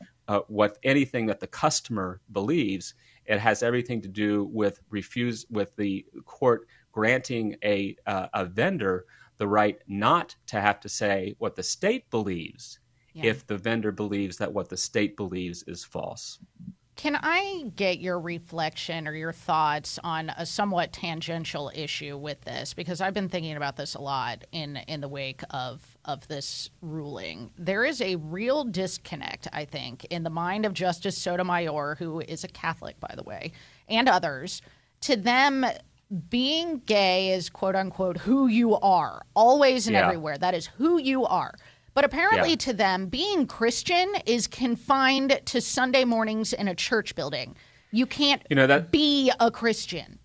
what anything that the customer believes. It has everything to do with refuse with the court granting a uh, a vendor the right not to have to say what the state believes Yeah. if the vendor believes that what the state believes is false. Can I get your reflection or your thoughts on a somewhat tangential issue with this? Because I've been thinking about this a lot in in the wake of of this ruling. There is a real disconnect, I think, in the mind of Justice Sotomayor, who is a Catholic, by the way, and others, to them being gay is quote unquote who you are, always and Yeah. everywhere. That is who you are. But apparently, Yeah. to them, being Christian is confined to Sunday mornings in a church building. You can't You know, that- be a Christian.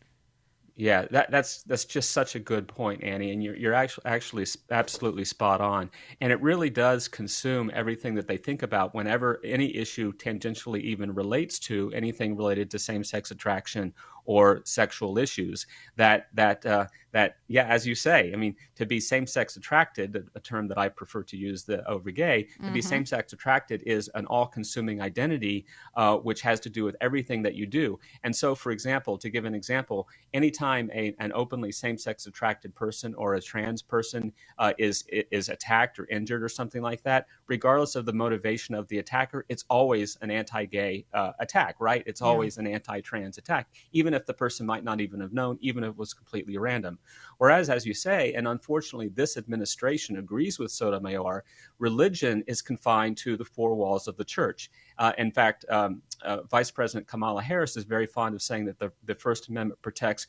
Yeah, that, that's that's just such a good point, Annie, and you're you're actually actually absolutely spot on. And it really does consume everything that they think about whenever any issue tangentially even relates to anything related to same-sex attraction or sexual issues. That that uh, that yeah, as you say, I mean, to be same-sex attracted, a, term that I prefer to use the over gay, to be Mhm. same-sex attracted is an all-consuming identity, uh, which has to do with everything that you do. And so, for example, to give an example, anytime a, an openly same-sex attracted person or a trans person uh, is is attacked or injured or something like that, regardless of the motivation of the attacker, it's always an anti-gay uh, attack, right? It's Yeah. always an anti-trans attack, even if the person might not even have known, even if it was completely random. Whereas, as you say, and unfortunately, this administration agrees with Sotomayor, religion is confined to the four walls of the church. Uh, in fact, um, uh, Vice President Kamala Harris is very fond of saying that the, the First Amendment protects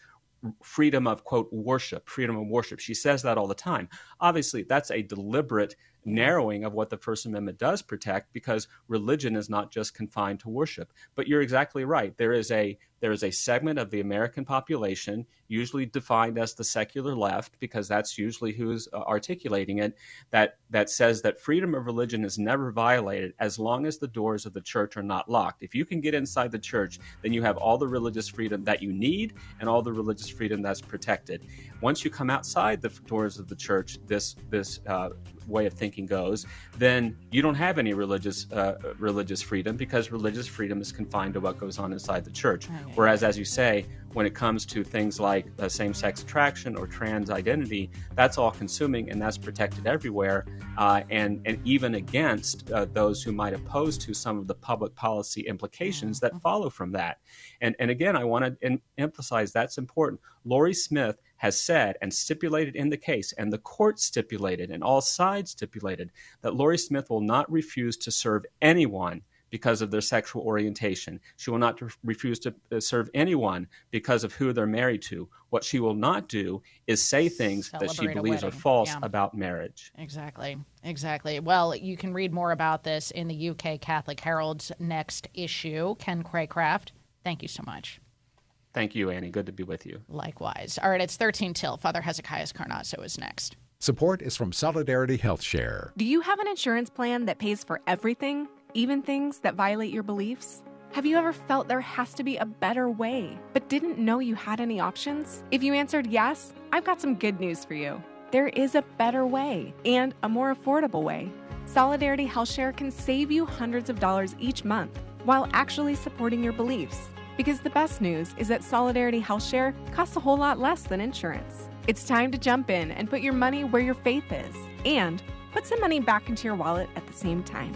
freedom of quote worship freedom of worship. She says that all the time. Obviously that's a deliberate narrowing of what the first amendment does protect because religion is not just confined to worship. But you're exactly right. There is a there is a segment of the american population usually defined as the secular left because that's usually who's uh, articulating it that that says that freedom of religion is never violated as long as the doors of the church are not locked. If you can get inside the church then you have all the religious freedom that you need and all the religious freedom that's protected. Once you come outside the doors of the church this this uh, way of thinking goes then you don't have any religious uh, religious freedom because religious freedom is confined to what goes on inside the church whereas as you say when it comes to things like uh, same-sex attraction or trans identity that's all consuming and that's protected everywhere uh, and and even against uh, those who might oppose to some of the public policy implications that follow from that. And and again i want to emphasize that's important. Lori smith has said and stipulated in the case, and the court stipulated, and all sides stipulated, that Lori Smith will not refuse to serve anyone because of their sexual orientation. She will not re- refuse to uh, serve anyone because of who they're married to. What she will not do is say things that she believes are false Yeah. about marriage. Exactly. Exactly. Well, you can read more about this in the UK Catholic Herald's next issue. Ken Craycraft, thank you so much. Thank you, Annie. Good to be with you. Likewise. All right, it's 13 till. Father Hezekias Carnazzo is next. Support is from Solidarity Health Share. Do you have an insurance plan that pays for everything, even things that violate your beliefs? Have you ever felt there has to be a better way, but didn't know you had any options? If you answered yes, I've got some good news for you. There is a better way and a more affordable way. Solidarity Health Share can save you hundreds of dollars each month while actually supporting your beliefs. Because the best news is that Solidarity Health Share costs a whole lot less than insurance. It's time to jump in and put your money where your faith is and put some money back into your wallet at the same time.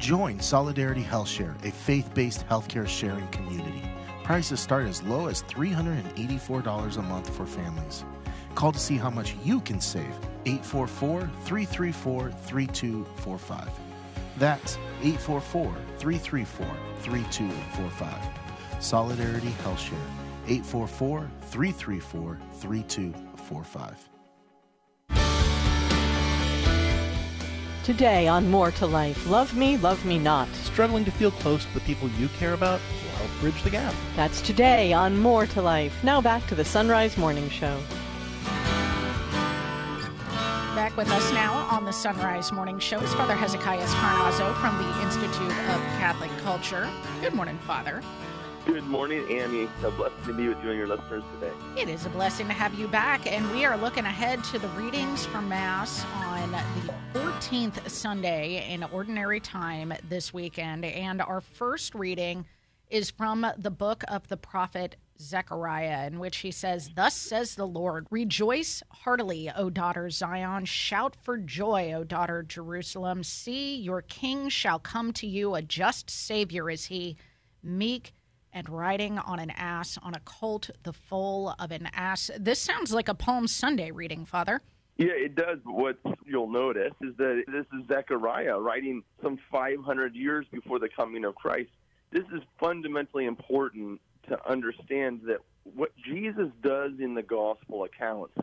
Join Solidarity HealthShare, a faith based healthcare sharing community. Prices start as low as $384 a month for families. Call to see how much you can save. 844 334 3245. That's 844 334 3245. Solidarity HealthShare, 844 334 3245. Today on More to Life, Love Me, Love Me Not. Struggling to feel close to the people you care about will help bridge the gap. That's today on More to Life. Now back to the Son Rise Morning Show. Back with us now on the Son Rise Morning Show is Father Hezekiah Carnazzo from the Institute of Catholic Culture. Good morning, Father. Good morning, Annie. A blessing to be with you and your listeners today. It is a blessing to have you back, and we are looking ahead to the readings for Mass on the 14th Sunday in Ordinary Time this weekend. And our first reading is from the book of the prophet Zechariah, in which he says, Thus says the Lord, Rejoice heartily, O daughter Zion. Shout for joy, O daughter Jerusalem. See, your king shall come to you. A just Savior is he, meek and riding on an ass, on a colt, the foal of an ass. This sounds like a Palm Sunday reading, Father. Yeah, it does. What you'll notice is that this is Zechariah writing some 500 years before the coming of Christ. This is fundamentally important to understand that what Jesus does in the gospel accounts,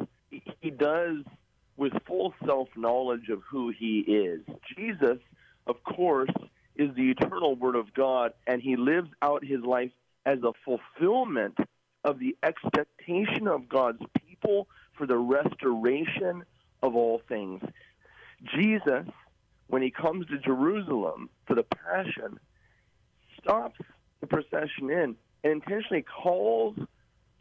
he does with full self knowledge of who he is. Jesus, of course, is the eternal Word of God, and he lives out his life as a fulfillment of the expectation of God's people for the restoration of all things. Jesus, when he comes to Jerusalem for the Passion, stops the procession in and intentionally calls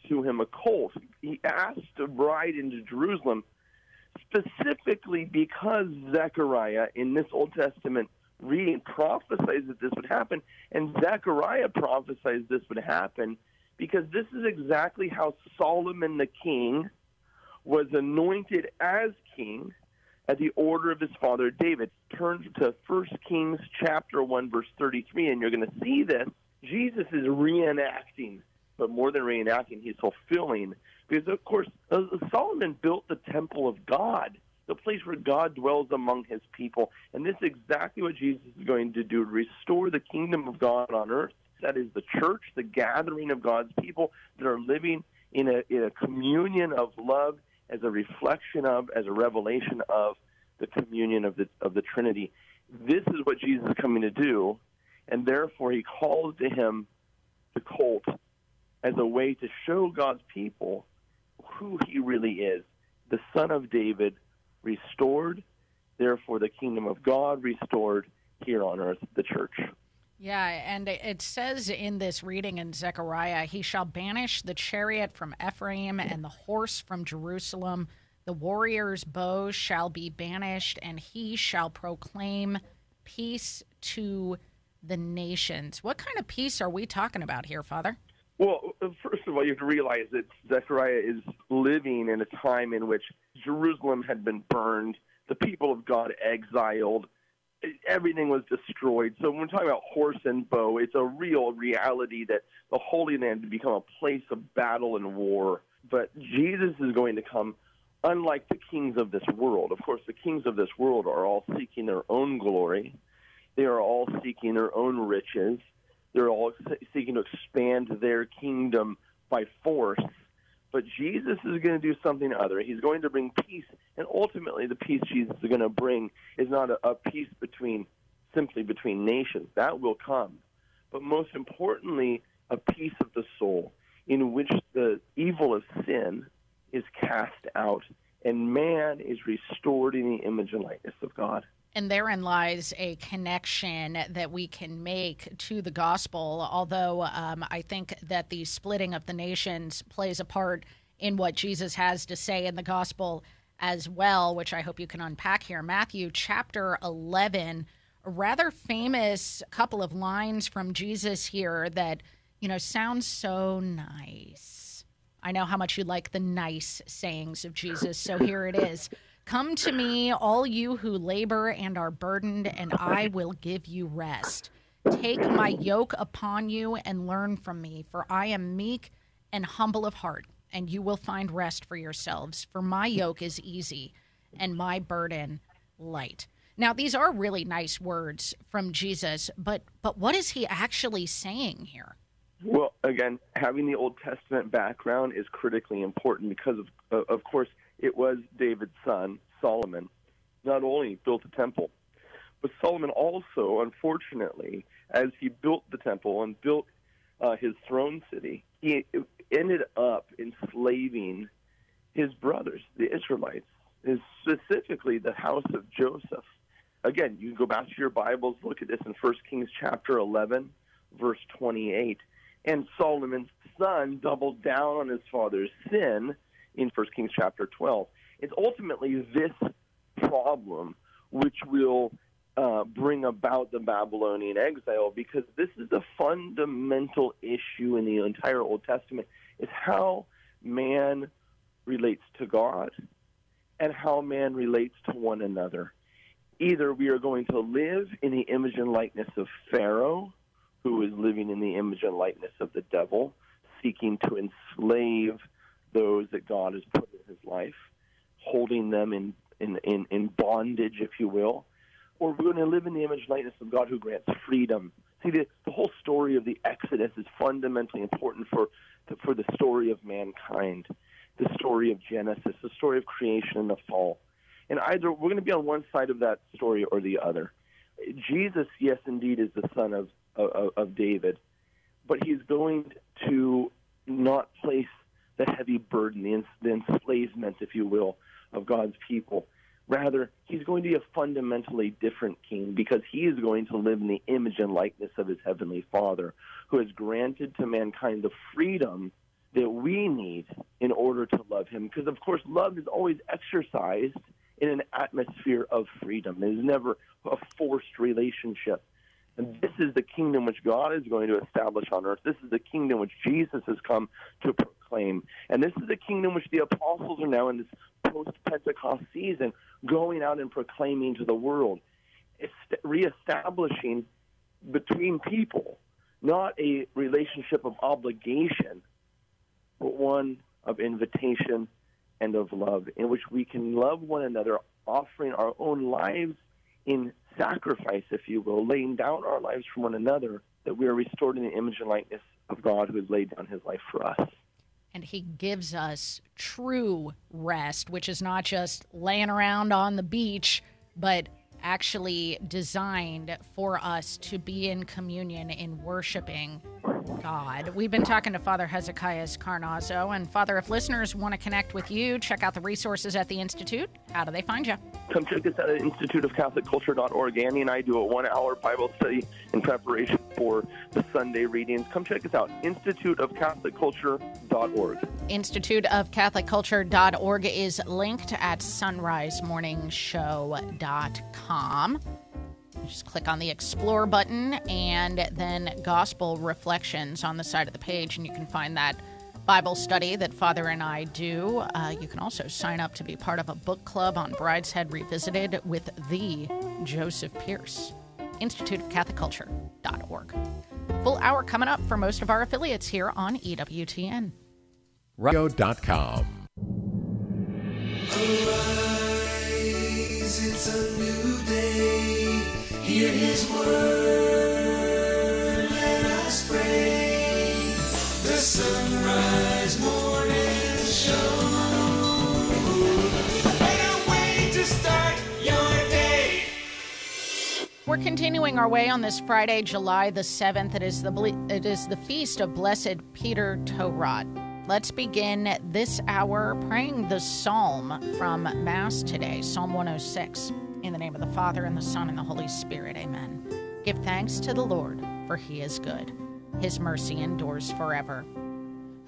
to him a colt. He asks to ride into Jerusalem specifically because Zechariah in this Old Testament reading prophesies that this would happen, and Zechariah prophesies this would happen because this is exactly how Solomon the king was anointed as king at the order of his father David. Turn to 1 Kings chapter 1 verse 33 and you're going to see this. Jesus is reenacting, but more than reenacting, he's fulfilling because of course uh, Solomon built the temple of God, the place where God dwells among his people. And this is exactly what Jesus is going to do to restore the kingdom of God on earth. That is the church, the gathering of God's people that are living in a, in a communion of love as a reflection of, as a revelation of the communion of the of the Trinity. This is what Jesus is coming to do, and therefore he calls to him the colt as a way to show God's people who he really is, the Son of David, restored, therefore the kingdom of God restored here on earth, the church. Yeah, and it says in this reading in Zechariah, he shall banish the chariot from Ephraim and the horse from Jerusalem. The warrior's bow shall be banished, and he shall proclaim peace to the nations. What kind of peace are we talking about here, Father? Well, uh, of all, you have to realize that Zechariah is living in a time in which Jerusalem had been burned, the people of God exiled, everything was destroyed. So when we're talking about horse and bow, it's a real reality that the Holy Land had become a place of battle and war. But Jesus is going to come unlike the kings of this world. Of course, the kings of this world are all seeking their own glory. They are all seeking their own riches. They're all seeking to expand their kingdom by force. But Jesus is going to do something other. He's going to bring peace, and ultimately, the peace Jesus is going to bring is not a, a peace between simply between nations. That will come, but most importantly, a peace of the soul, in which the evil of sin is cast out, and man is restored in the image and likeness of God. And therein lies a connection that we can make to the gospel. Although um, I think that the splitting of the nations plays a part in what Jesus has to say in the gospel as well, which I hope you can unpack here. Matthew chapter 11, a rather famous couple of lines from Jesus here that, you know, sounds so nice. I know how much you like the nice sayings of Jesus, so here it is. Come to me, all you who labor and are burdened, and I will give you rest. Take my yoke upon you and learn from me, for I am meek and humble of heart, and you will find rest for yourselves. For my yoke is easy and my burden light. Now, these are really nice words from Jesus, but but what is he actually saying here? Well, again, having the Old Testament background is critically important because, of, of course, it was David's son, Solomon, not only built a temple, but Solomon also, unfortunately, as he built the temple and built uh, his throne city, he ended up enslaving his brothers, the Israelites, specifically the house of Joseph. Again, you can go back to your Bibles, look at this in 1 Kings chapter 11, verse 28. And Solomon's son doubled down on his father's sin in 1 Kings chapter 12. It's ultimately this problem which will uh, bring about the Babylonian exile because this is a fundamental issue in the entire Old Testament is how man relates to God and how man relates to one another. Either we are going to live in the image and likeness of Pharaoh, who is living in the image and likeness of the devil, seeking to enslave those that God has put in his life, holding them in, in, in, in bondage, if you will, or we're going to live in the image likeness of God who grants freedom. See, the, the whole story of the Exodus is fundamentally important for, for the story of mankind, the story of Genesis, the story of creation and the fall. And either we're going to be on one side of that story or the other. Jesus, yes, indeed, is the son of, of, of David, but he's going to not place the heavy burden, the, the enslavement, if you will, of God's people. Rather, he's going to be a fundamentally different king because he is going to live in the image and likeness of his heavenly Father, who has granted to mankind the freedom that we need in order to love him. Because, of course, love is always exercised in an atmosphere of freedom, it is never a forced relationship. And this is the kingdom which God is going to establish on earth. This is the kingdom which Jesus has come to proclaim. And this is the kingdom which the apostles are now in this post Pentecost season going out and proclaiming to the world, reestablishing between people not a relationship of obligation, but one of invitation and of love, in which we can love one another, offering our own lives in sacrifice, if you will, laying down our lives for one another, that we are restored in the image and likeness of God who has laid down his life for us. And he gives us true rest, which is not just laying around on the beach, but actually designed for us to be in communion in worshiping God. We've been talking to Father Hezekiah Carnazzo. And Father, if listeners want to connect with you, check out the resources at the Institute, how do they find you? Come check us out at instituteofcatholicculture.org. Annie and I do a one hour Bible study in preparation for the Sunday readings. Come check us out, instituteofcatholicculture.org. Instituteofcatholicculture.org is linked at sonrisemorningshow.com. Just click on the Explore button and then Gospel Reflections on the side of the page, and you can find that Bible study that Father and I do. Uh, you can also sign up to be part of a book club on Brideshead Revisited with the Joseph Pearce, Institute of Catholic Culture.org. Full hour coming up for most of our affiliates here on EWTN. Radio.com. Arise, it's a new day. Hear his word, let us. The son rise morning show. Better way to start your day. We're continuing our way on this Friday, July the 7th. It is the, it is the feast of Blessed Peter To Rot. Let's begin this hour praying the psalm from Mass today, Psalm 106. In the name of the Father, and the Son, and the Holy Spirit, amen. Give thanks to the Lord, for he is good. His mercy endures forever.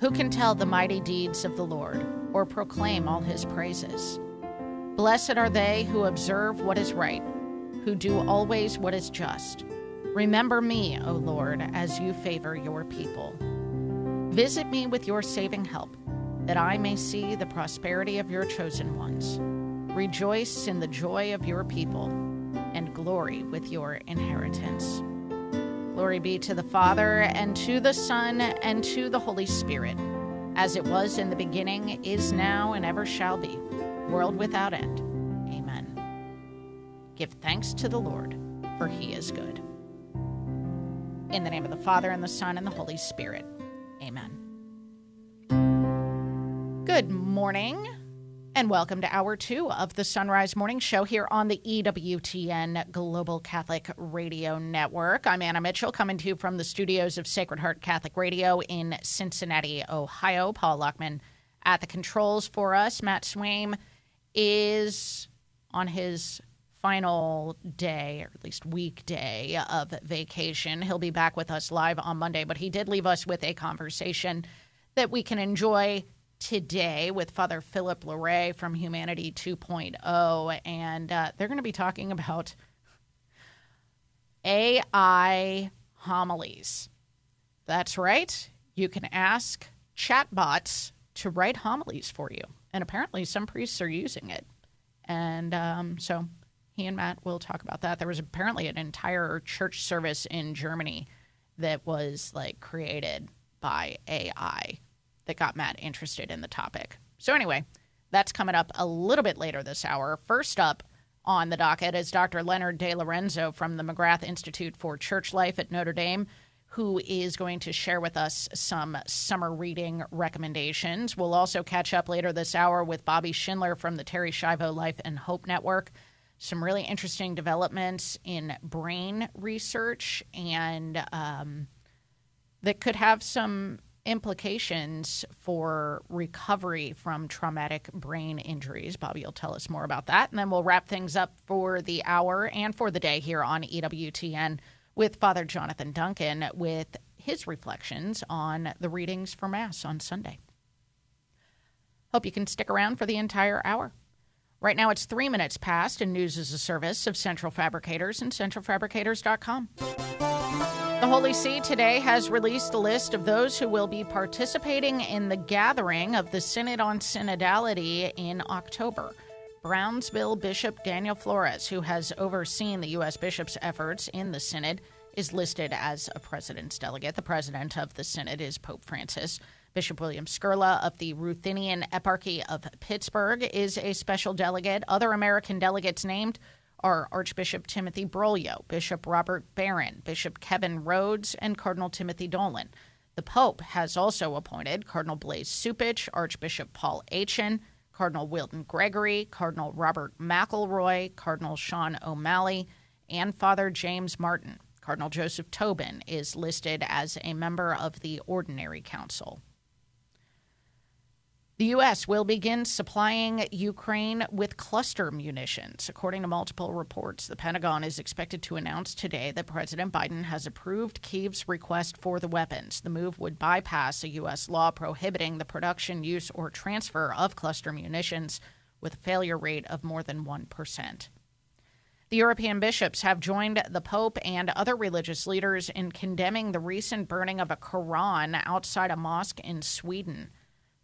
Who can tell the mighty deeds of the Lord, or proclaim all his praises? Blessed are they who observe what is right, who do always what is just. Remember me, O Lord, as you favor your people. Visit me with your saving help, that I may see the prosperity of your chosen ones. Rejoice in the joy of your people, and glory with your inheritance. Glory be to the Father, and to the Son, and to the Holy Spirit, as it was in the beginning, is now, and ever shall be, world without end. Amen. Give thanks to the Lord, for he is good. In the name of the Father, and the Son, and the Holy Spirit. Amen. Good morning, and welcome to hour two of the Son Rise Morning Show here on the EWTN Global Catholic Radio Network. I'm Anna Mitchell, coming to you from the studios of Sacred Heart Catholic Radio in Cincinnati, Ohio. Paul Lockman at the controls for us. Matt Swaim is on his final day, or at least weekday of vacation. He'll be back with us live on Monday, but he did leave us with a conversation that we can enjoy today with Father Philip Larrey from Humanity 2.0. And uh, they're going to be talking about AI homilies. That's right. You can ask chatbots to write homilies for you. And apparently, some priests are using it. And um, so he and Matt will talk about that. There was apparently an entire church service in Germany that was like created by AI that got Matt interested in the topic. So, anyway, that's coming up a little bit later this hour. First up on the docket is Dr. Leonard DeLorenzo from the McGrath Institute for Church Life at Notre Dame, who is going to share with us some summer reading recommendations. We'll also catch up later this hour with Bobby Schindler from the Terri Schiavo Life and Hope Network. Some really interesting developments in brain research and um, that could have some implications for recovery from traumatic brain injuries. Bobby will tell us more about that. And then we'll wrap things up for the hour and for the day here on EWTN with Father Jonathan Duncan with his reflections on the readings for Mass on Sunday. Hope you can stick around for the entire hour. Right now it's three minutes past, and news is a service of Central Fabricators and centralfabricators.com. The Holy See today has released a list of those who will be participating in the gathering of the Synod on Synodality in October. Brownsville Bishop Daniel Flores, who has overseen the U.S. bishop's efforts in the Synod, is listed as a president's delegate. The president of the Synod is Pope Francis. Bishop William Skurla of the Ruthenian Eparchy of Pittsburgh is a special delegate. Other American delegates named are Archbishop Timothy Broglio, Bishop Robert Barron, Bishop Kevin Rhoades, and Cardinal Timothy Dolan. The Pope has also appointed Cardinal Blase Cupich, Archbishop Paul Etienne, Cardinal Wilton Gregory, Cardinal Robert McElroy, Cardinal Sean O'Malley, and Father James Martin. Cardinal Joseph Tobin is listed as a member of the Ordinary Council. The U.S. will begin supplying Ukraine with cluster munitions. According to multiple reports, the Pentagon is expected to announce today that President Biden has approved Kyiv's request for the weapons. The move would bypass a U.S. law prohibiting the production, use, or transfer of cluster munitions with a failure rate of more than 1%. The European bishops have joined the Pope and other religious leaders in condemning the recent burning of a Quran outside a mosque in Sweden.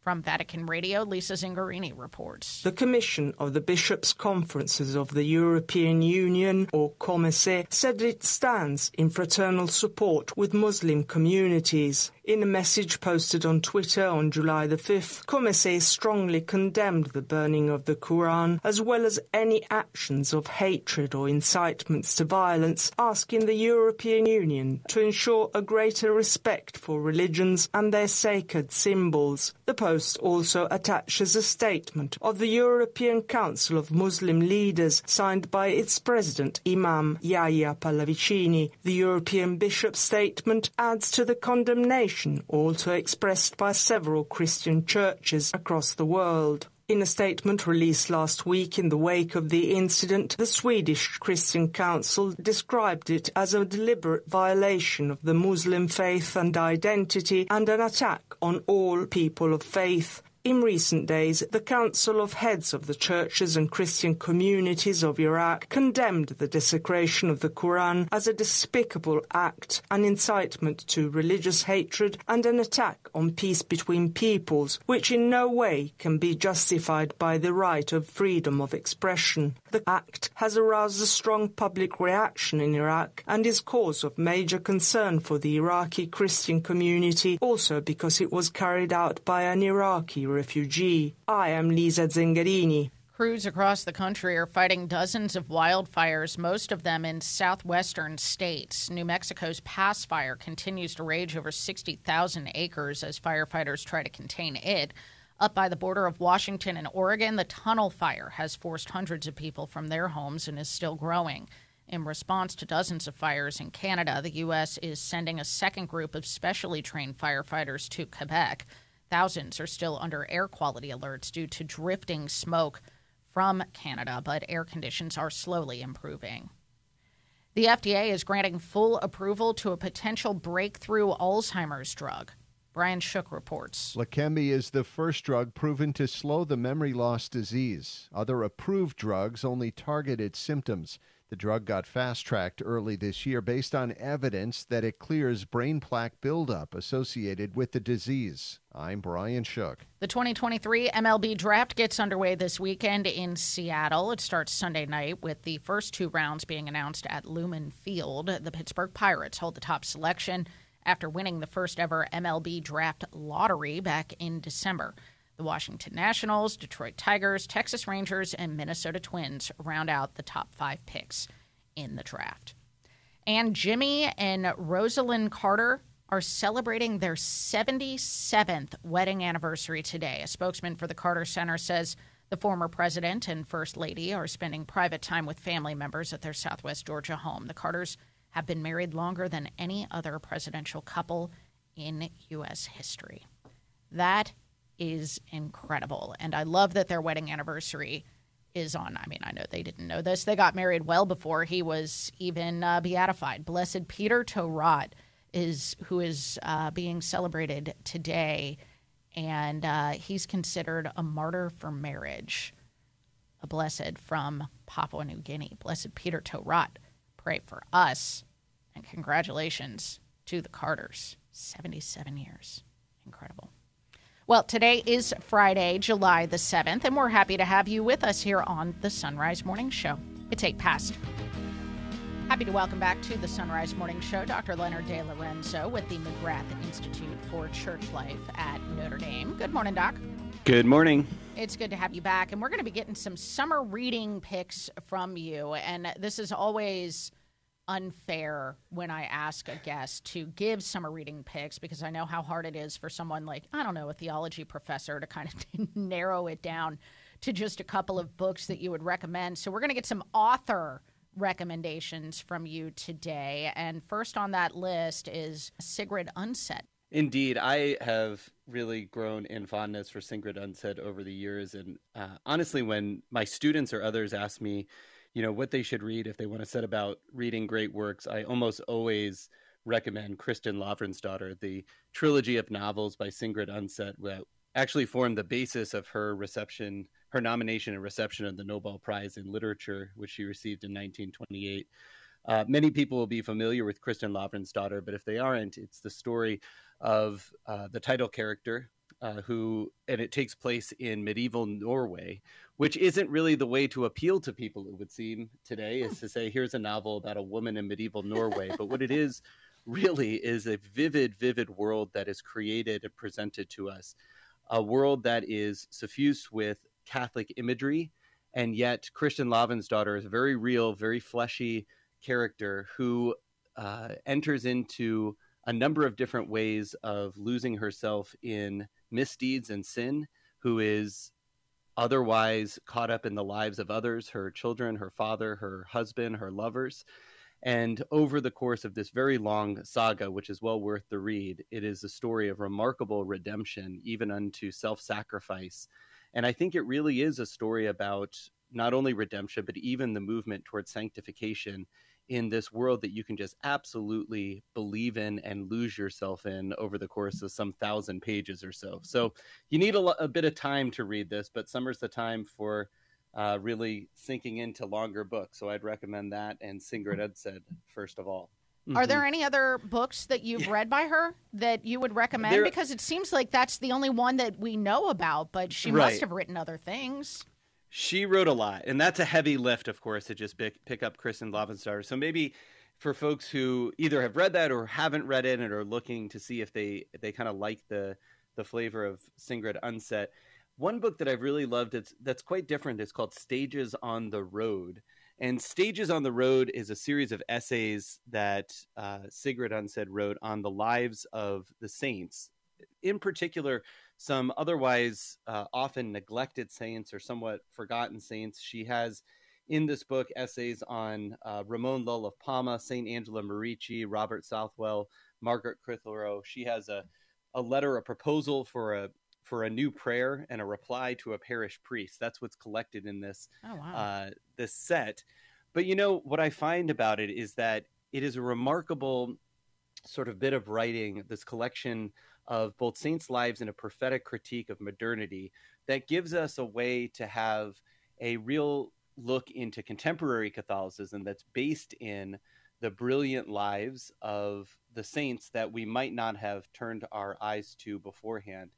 From Vatican Radio, Lisa Zengarini reports. The Commission of the Bishops' Conferences of the European Union, or COMECE, said it stands in fraternal support with Muslim communities. In a message posted on Twitter on July the 5th, COMECE strongly condemned the burning of the Quran, as well as any actions of hatred or incitements to violence, asking the European Union to ensure a greater respect for religions and their sacred symbols. The Post also attaches a statement of the European Council of Muslim Leaders signed by its president, Imam Yahya Pallavicini. The European Bishop statement adds to the condemnation also expressed by several Christian churches across the world. In a statement released last week in the wake of the incident, the Swedish Christian Council described it as a deliberate violation of the Muslim faith and identity and an attack on all people of faith. In recent days, the Council of Heads of the Churches and Christian Communities of Iraq condemned the desecration of the Quran as a despicable act, an incitement to religious hatred, and an attack on peace between peoples, which in no way can be justified by the right of freedom of expression. The act has aroused a strong public reaction in Iraq and is cause of major concern for the Iraqi Christian community, also because it was carried out by an Iraqi refugee. I am Lisa Zengarini. Crews across the country are fighting dozens of wildfires, most of them in southwestern states. New Mexico's Pass Fire continues to rage over 60,000 acres as firefighters try to contain it. Up by the border of Washington and Oregon, the tunnel fire has forced hundreds of people from their homes and is still growing. In response to dozens of fires in Canada, the U.S. is sending a second group of specially trained firefighters to Quebec. Thousands are still under air quality alerts due to drifting smoke from Canada, but air conditions are slowly improving. The FDA is granting full approval to a potential breakthrough Alzheimer's drug. Brian Shook reports. Leqembi is the first drug proven to slow the memory loss disease. Other approved drugs only target its symptoms. The drug got fast tracked early this year based on evidence that it clears brain plaque buildup associated with the disease. I'm Brian Shook. The 2023 MLB draft gets underway this weekend in Seattle. It starts Sunday night with the first two rounds being announced at Lumen Field. The Pittsburgh Pirates hold the top selection after winning the first ever MLB draft lottery back in December. The Washington Nationals, Detroit Tigers, Texas Rangers, and Minnesota Twins round out the top five picks in the draft. And Jimmy and Rosalynn Carter are celebrating their 77th wedding anniversary today. A spokesman for the Carter Center says the former president and first lady are spending private time with family members at their Southwest Georgia home. The Carters have been married longer than any other presidential couple in U.S. history. That is incredible. And I love that their wedding anniversary is on. I mean, I know they didn't know this. They got married well before he was even uh, beatified. Blessed Peter To Rot is who is uh, being celebrated today, and uh, he's considered a martyr for marriage. A blessed from Papua New Guinea. Blessed Peter To Rot, pray for us, and congratulations to the Carters. 77 years. Incredible. Well, today is Friday, July the 7th, and we're happy to have you with us here on the Son Rise Morning Show. It's 8 past. Happy to welcome back to the Son Rise Morning Show Dr. Leonard DeLorenzo with the McGrath Institute for Church Life at Notre Dame. Good morning, Doc. Good morning. It's good to have you back, and we're going to be getting some summer reading picks from you. And this is always unfair when I ask a guest to give summer reading picks because I know how hard it is for someone like, I don't know, a theology professor to kind of narrow it down to just a couple of books that you would recommend. So we're going to get some author recommendations from you today. And first on that list is Sigrid Undset. Indeed, I have really grown in fondness for Sigrid Undset over the years. And uh, honestly, when my students or others ask me, you know what they should read if they want to set about reading great works i almost always recommend Kristen kristin lavransdatter the trilogy of novels by sigrid undset that actually formed the basis of her reception her nomination and reception of the nobel prize in literature which she received in 1928 uh, many people will be familiar with Kristen kristin lavransdatter but if they aren't it's the story of uh, the title character uh, who and it takes place in medieval Norway, which isn't really the way to appeal to people. It would seem today is to say here's a novel about a woman in medieval Norway, but what it is really is a vivid, vivid world that is created and presented to us, a world that is suffused with Catholic imagery, and yet Kristin daughter is a very real, very fleshy character who uh, enters into a number of different ways of losing herself in misdeeds and sin, who is otherwise caught up in the lives of others, her children, her father, her husband, her lovers. And over the course of this very long saga, which is well worth the read, it is a story of remarkable redemption, even unto self sacrifice. And I think it really is a story about not only redemption, but even the movement towards sanctification in this world that you can just absolutely believe in and lose yourself in over the course of some thousand pages or so. So you need a, a bit of time to read this, but summer's the time for uh, really sinking into longer books. So I'd recommend that and Sigrid Undset first of all. Mm-hmm. Are there any other books that you've read by her that you would recommend? There, because it seems like that's the only one that we know about, but she right. must have written other things. She wrote a lot, and that's a heavy lift, of course, to just pick, pick up Kristin Lavransdatter. So maybe for folks who either have read that or haven't read it and are looking to see if they they kind of like the the flavor of Sigrid Undset, one book that I've really loved it's, that's quite different is called Stages on the Road. And Stages on the Road is a series of essays that uh, Sigrid Undset wrote on the lives of the saints, in particular some otherwise uh, often neglected saints or somewhat forgotten saints. She has in this book essays on uh, Ramon Lull of Palma, Saint Angela Merici, Robert Southwell, Margaret Clitheroe. She has a, a letter, a proposal for a for a new prayer and a reply to a parish priest. That's what's collected in this oh, wow. uh, this set. But you know what I find about it is that it is a remarkable sort of bit of writing. This collection of both saints' lives and a prophetic critique of modernity that gives us a way to have a real look into contemporary Catholicism that's based in the brilliant lives of the saints that we might not have turned our eyes to beforehand.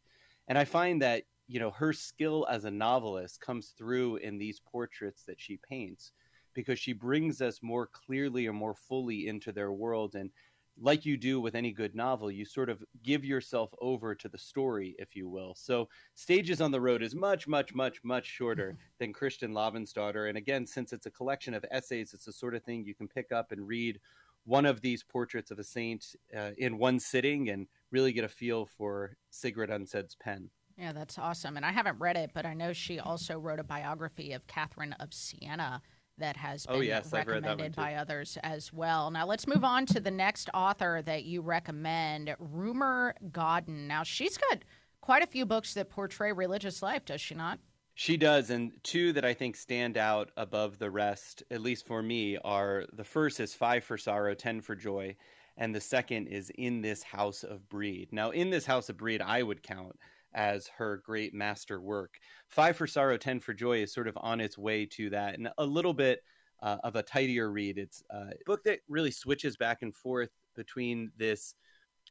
And I find that, you know, her skill as a novelist comes through in these portraits that she paints because she brings us more clearly or more fully into their world and like you do with any good novel, you sort of give yourself over to the story, if you will. So, Stages on the Road is much, much, much, much shorter than Kristin Lavransdatter. And again, since it's a collection of essays, it's the sort of thing you can pick up and read one of these portraits of a saint uh, in one sitting and really get a feel for Sigrid Undset's pen. Yeah, that's awesome. And I haven't read it, but I know she also wrote a biography of Catherine of Siena that has oh, been Oh, yes, I've read that one recommended by others as well. Now let's move on to the next author that you recommend, Rumer Godden. Now she's got quite a few books that portray religious life, does she not? She does, and two that I think stand out above the rest, at least for me, are the first is Five for Sorrow, Ten for Joy, and the second is In This House of Brede. Now, In This House of Brede, I would count as her great master work. Five for Sorrow, Ten for Joy is sort of on its way to that, and a little bit uh, of a tidier read. It's a book that really switches back and forth between this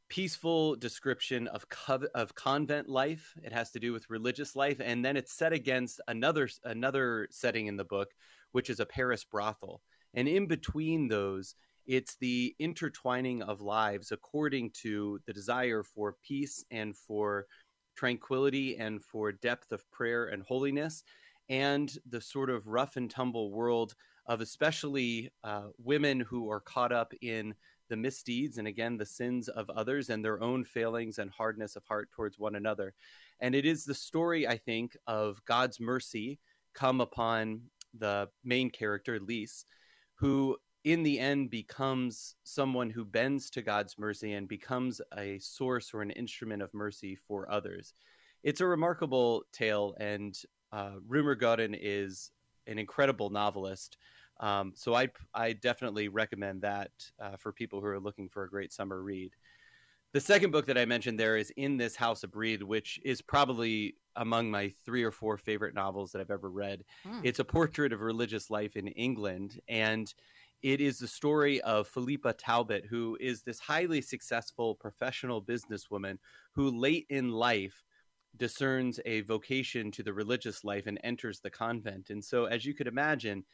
peaceful description of of convent life. It has to do with religious life, and then it's set against another another setting in the book, which is a Paris brothel. And in between those, it's the intertwining of lives according to the desire for peace and for tranquility and for depth of prayer and holiness, and the sort of rough and tumble world of especially uh, women who are caught up in the misdeeds and again the sins of others and their own failings and hardness of heart towards one another. And it is the story, I think, of God's mercy come upon the main character, Lise, who in the end becomes someone who bends to God's mercy and becomes a source or an instrument of mercy for others. It's a remarkable tale, and uh, Rumer Godden is an incredible novelist. Um, so I I definitely recommend that uh, for people who are looking for a great summer read. The second book that I mentioned there is In This House of Brede, which is probably among my three or four favorite novels that I've ever read. Hmm. It's a portrait of religious life in England, and it is the story of Philippa Talbot, who is this highly successful professional businesswoman who late in life discerns a vocation to the religious life and enters the convent. And so, as you could imagine,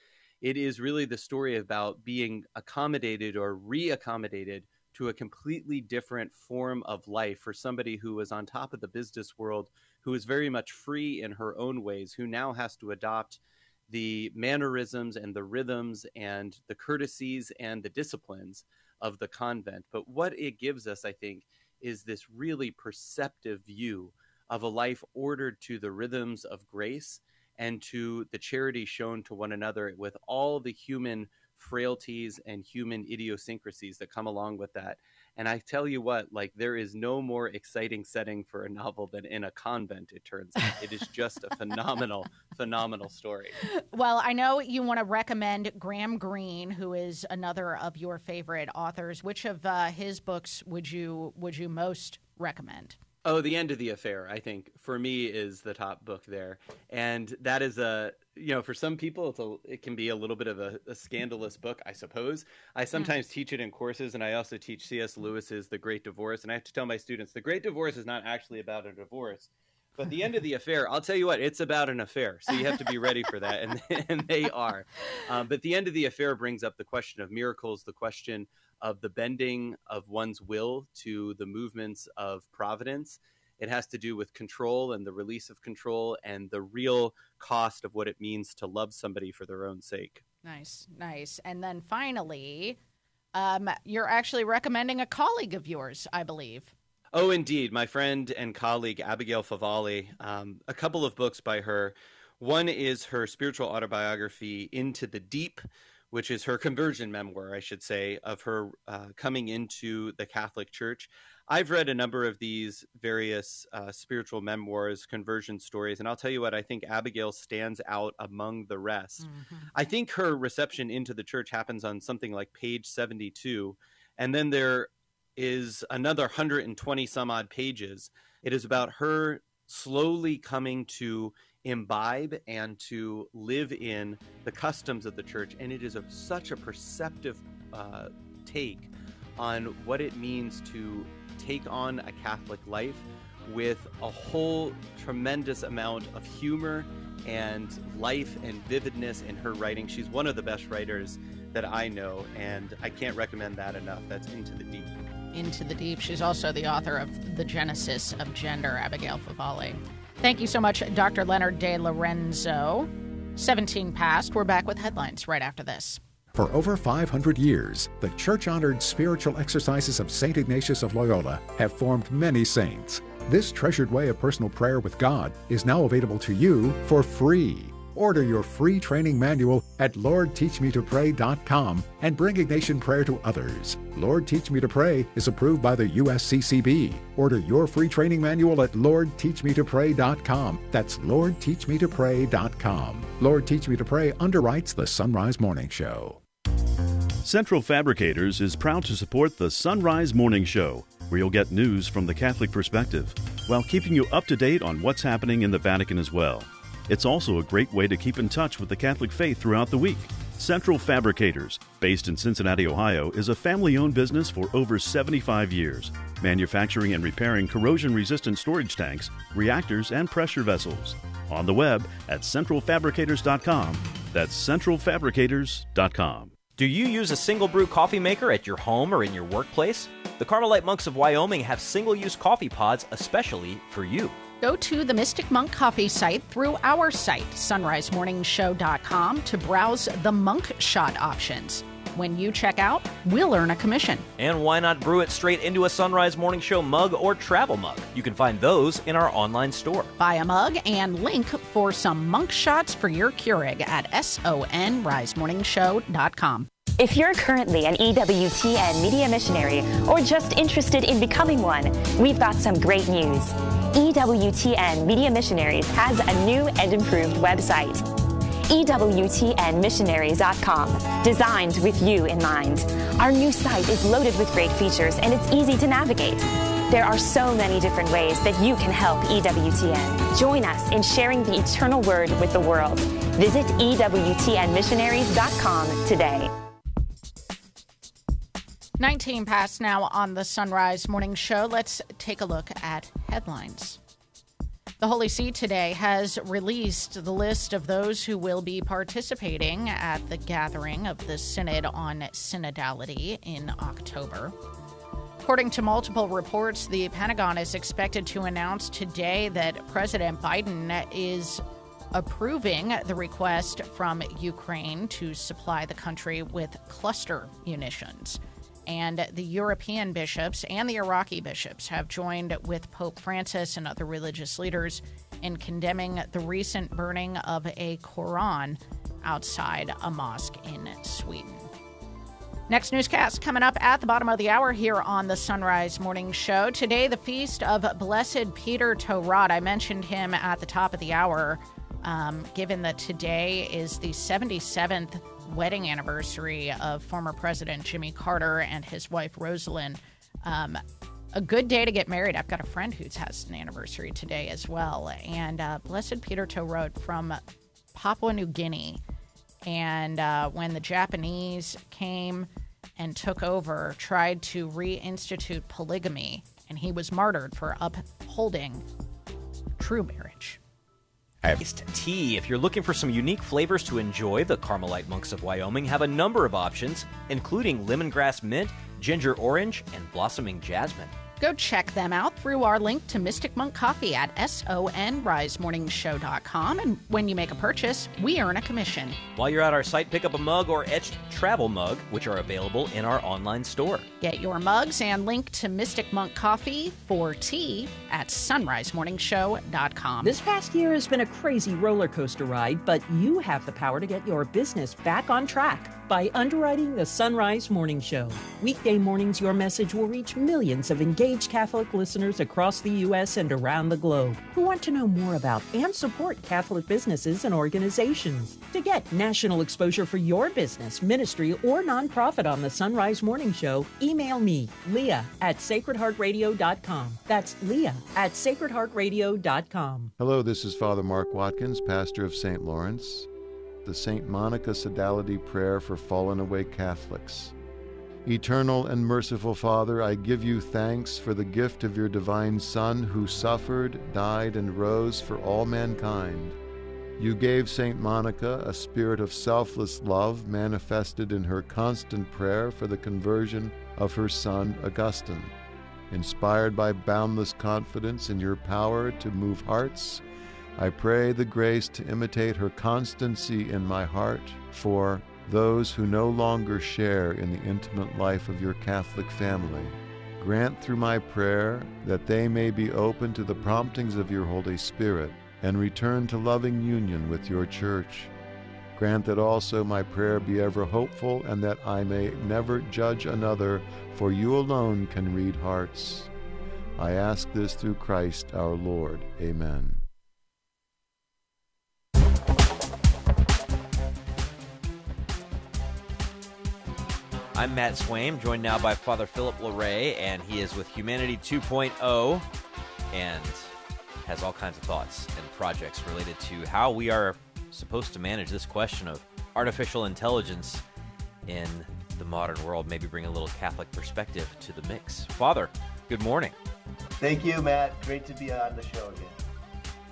it is really the story about being accommodated or reaccommodated to a completely different form of life for somebody who was on top of the business world, who is very much free in her own ways, who now has to adopt the mannerisms and the rhythms and the courtesies and the disciplines of the convent. But what it gives us, I think, is this really perceptive view of a life ordered to the rhythms of grace and to the charity shown to one another with all the human frailties and human idiosyncrasies that come along with that. And I tell you what, like there is no more exciting setting for a novel than in a convent, it turns out. It is just a phenomenal, phenomenal story. Well, I know you want to recommend Graham Greene, who is another of your favorite authors. Which of uh, his books would you would you most recommend? Oh, The End of the Affair, I think, for me is the top book there. And that is a, you know, for some people, it's a, it can be a little bit of a, a scandalous book, I suppose. I sometimes teach it in courses, and I also teach C.S. Lewis's The Great Divorce. And I have to tell my students, The Great Divorce is not actually about a divorce. But the end of the affair, I'll tell you what, it's about an affair. So you have to be ready for that. And, and they are. Um, but the end of the affair brings up the question of miracles, the question of the bending of one's will to the movements of providence. It has to do with control and the release of control and the real cost of what it means to love somebody for their own sake. Nice, nice. And then finally, um, you're actually recommending a colleague of yours, I believe. Oh, indeed. My friend and colleague, Abigail Favale, um, a couple of books by her. One is her spiritual autobiography, Into the Deep, which is her conversion memoir, I should say, of her uh, coming into the Catholic Church. I've read a number of these various uh, spiritual memoirs, conversion stories, and I'll tell you what, I think Abigail stands out among the rest. I think her reception into the church happens on something like page 72, and then there is another 120 some odd pages. It is about her slowly coming to imbibe and to live in the customs of the church. And it is a, such a perceptive uh, take on what it means to take on a Catholic life with a whole tremendous amount of humor and life and vividness in her writing. She's one of the best writers that I know, and I can't recommend that enough. That's Into the Deep. Into the Deep. She's also the author of The Genesis of Gender, Abigail Favale. Thank you so much, Dr. Leonard DeLorenzo. 17 past. We're back with headlines right after this. For over 500 years, the church honored spiritual exercises of St. Ignatius of Loyola have formed many saints. This treasured way of personal prayer with God is now available to you for free. Order your free training manual at LordTeachMeToPray.com and bring Ignatian prayer to others. Lord Teach Me to Pray is approved by the USCCB. Order your free training manual at LordTeachMeToPray.com. That's LordTeachMeToPray.com. Lord Teach Me to Pray underwrites the Son Rise Morning Show. Central Fabricators is proud to support the Son Rise Morning Show, where you'll get news from the Catholic perspective, while keeping you up to date on what's happening in the Vatican as well. It's also a great way to keep in touch with the Catholic faith throughout the week. Central Fabricators, based in Cincinnati, Ohio, is a family owned business for over 75 years, manufacturing and repairing corrosion resistant storage tanks, reactors, and pressure vessels. On the web at centralfabricators.com. That's centralfabricators.com. Do you use a single brew coffee maker at your home or in your workplace? The Carmelite Monks of Wyoming have single use coffee pods especially for you. Go to the Mystic Monk Coffee site through our site, sonrisemorningshow.com, to browse the monk shot options. When you check out, we'll earn a commission. And why not brew it straight into a Son Rise Morning Show mug or travel mug? You can find those in our online store. Buy a mug and link for some monk shots for your Keurig at sonrisemorningshow.com. If you're currently an EWTN media missionary or just interested in becoming one, we've got some great news. EWTN Media Missionaries has a new and improved website. EWTNmissionaries.com, designed with you in mind. Our new site is loaded with great features and it's easy to navigate. There are so many different ways that you can help EWTN. Join us in sharing the eternal word with the world. Visit EWTNmissionaries.com today. 19 past now on the Son Rise Morning Show. Let's take a look at headlines. The Holy See today has released the list of those who will be participating at the gathering of the Synod on Synodality in October. According to multiple reports, the Pentagon is expected to announce today that President Biden is approving the request from Ukraine to supply the country with cluster munitions. And the European bishops and the Iraqi bishops have joined with Pope Francis and other religious leaders in condemning the recent burning of a Quran outside a mosque in Sweden. Next newscast coming up at the bottom of the hour here on the Son Rise Morning Show. Today, the feast of Blessed Peter To Rot. I mentioned him at the top of the hour, um, given that today is the 77th wedding anniversary of former President Jimmy Carter and his wife Rosalynn. Um, a good day to get married. I've got a friend who has an anniversary today as well. And uh, Blessed Peter To Rot from Papua New Guinea. And uh, when the Japanese came and took over, tried to reinstitute polygamy, and he was martyred for upholding true marriage. Iced tea. If you're looking for some unique flavors to enjoy, the Carmelite Monks of Wyoming have a number of options, including lemongrass mint, ginger orange, and blossoming jasmine. Go check them out through our link to Mystic Monk Coffee at sonrisemorningshow.com. And when you make a purchase, we earn a commission. While you're at our site, pick up a mug or etched travel mug, which are available in our online store. Get your mugs and link to Mystic Monk Coffee for tea at sonrisemorningshow.com. This past year has been a crazy roller coaster ride, but you have the power to get your business back on track by underwriting the Son Rise Morning Show. Weekday mornings, your message will reach millions of engaged engage Catholic listeners across the U.S. and around the globe who want to know more about and support Catholic businesses and organizations. To get national exposure for your business, ministry, or nonprofit on the Son Rise Morning Show, email me, Leah at sacredheartradio.com. That's Leah at sacredheartradio.com. Hello, this is Father Mark Watkins, pastor of St. Lawrence. The St. Monica Sodality Prayer for Fallen Away Catholics. Eternal and merciful Father, I give you thanks for the gift of your divine Son who suffered, died, and rose for all mankind. You gave St. Monica a spirit of selfless love manifested in her constant prayer for the conversion of her son Augustine. Inspired by boundless confidence in your power to move hearts, I pray the grace to imitate her constancy in my heart for those who no longer share in the intimate life of your Catholic family. Grant through my prayer that they may be open to the promptings of your Holy Spirit and return to loving union with your Church. Grant that also my prayer be ever hopeful and that I may never judge another, for you alone can read hearts. I ask this through Christ our Lord. Amen. I'm Matt Swaim, joined now by Father Philip Larrey, and he is with Humanity 2.0 and has all kinds of thoughts and projects related to how we are supposed to manage this question of artificial intelligence in the modern world. Maybe bring a little Catholic perspective to the mix. Father, good morning. Thank you, Matt. Great to be on the show again.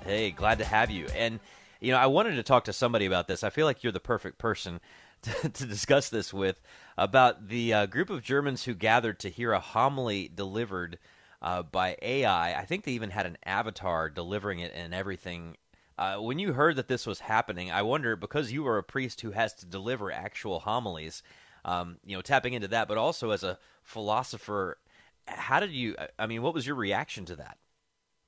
Hey, glad to have you. And, you know, I wanted to talk to somebody about this. I feel like you're the perfect person to, to discuss this with about the uh, group of Germans who gathered to hear a homily delivered uh, by AI. I think they even had an avatar delivering it and everything. Uh, when you heard that this was happening, I wonder because you are a priest who has to deliver actual homilies, um, you know, tapping into that, but also as a philosopher, how did you? I mean, what was your reaction to that?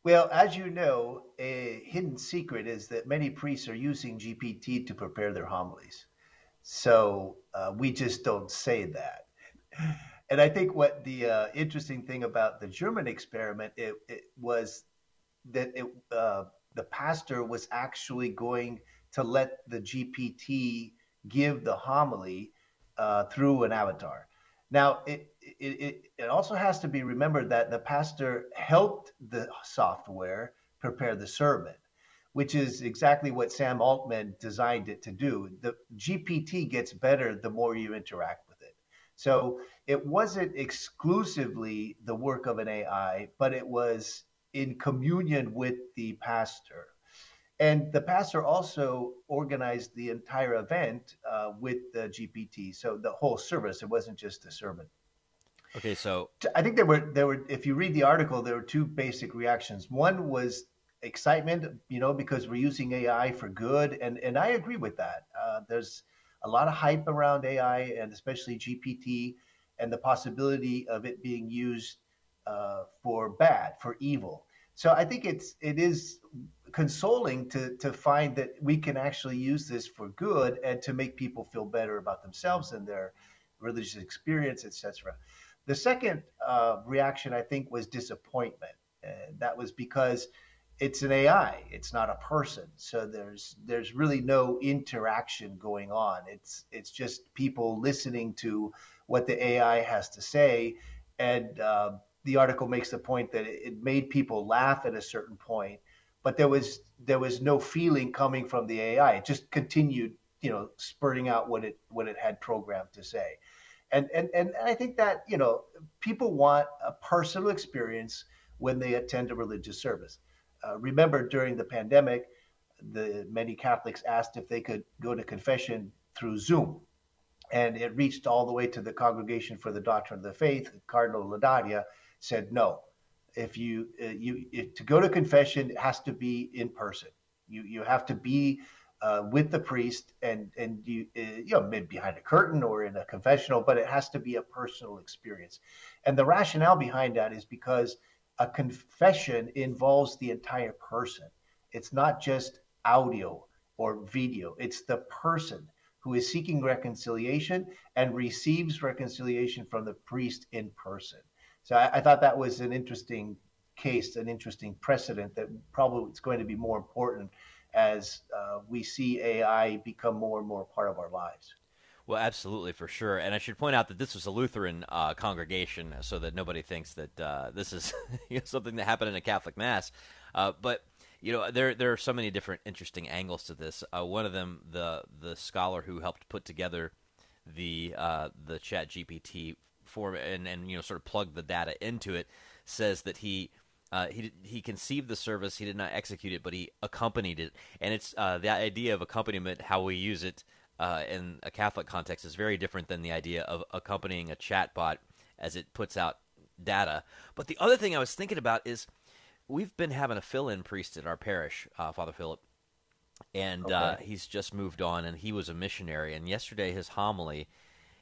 Well, as you know, a hidden secret is that many priests are using GPT to prepare their homilies. So uh, we just don't say that. And I think what the uh, interesting thing about the German experiment it, it was that it, uh, the pastor was actually going to let the GPT give the homily uh, through an avatar. Now, it, it, it also has to be remembered that the pastor helped the software prepare the sermon which is exactly what Sam Altman designed it to do. The GPT gets better the more you interact with it. So it wasn't exclusively the work of an AI, but it was in communion with the pastor. And the pastor also organized the entire event uh, with the GPT. So the whole service, it wasn't just a sermon. Okay, so I think there were there were if you read the article, there were two basic reactions. One was excitement, you know, because we're using AI for good, and and I agree with that. Uh, there's a lot of hype around AI, and especially GPT, and the possibility of it being used uh, for bad, for evil. So I think it's it is consoling to to find that we can actually use this for good and to make people feel better about themselves and their religious experience, etc. The second uh, reaction I think was disappointment, and that was because it's an AI. It's not a person. So there's there's really no interaction going on. It's it's just people listening to what the AI has to say, and uh, the article makes the point that it made people laugh at a certain point, but there was there was no feeling coming from the AI. It just continued, you know, spurting out what it what it had programmed to say, and and and I think that you know people want a personal experience when they attend a religious service uh, remember during the pandemic, the many Catholics asked if they could go to confession through Zoom, and it reached all the way to the Congregation for the Doctrine of the Faith. Cardinal Ladaria said no. If you uh, you if, to go to confession, it has to be in person. You you have to be uh, with the priest and and you uh, you know behind a curtain or in a confessional, but it has to be a personal experience. And the rationale behind that is because a confession involves the entire person. It's not just audio or video, it's the person who is seeking reconciliation and receives reconciliation from the priest in person. So I, I thought that was an interesting case, an interesting precedent that probably is going to be more important as uh, we see AI become more and more part of our lives. Well, absolutely, for sure. And I should point out that this was a Lutheran uh, congregation, so that nobody thinks that uh, this is you know, something that happened in a Catholic mass. Uh, but you know, there there are so many different interesting angles to this. Uh, one of them, the the scholar who helped put together the uh, the Chat GPT form and and you know sort of plug the data into it, says that he uh, he he conceived the service. He did not execute it, but he accompanied it. And it's the idea of accompaniment, how we use it uh, in a Catholic context, is very different than the idea of accompanying a chatbot as it puts out data. But the other thing I was thinking about is we've been having a fill-in priest at our parish, uh, Father Philip, and uh, he's just moved on, and he was a missionary. And yesterday, his homily,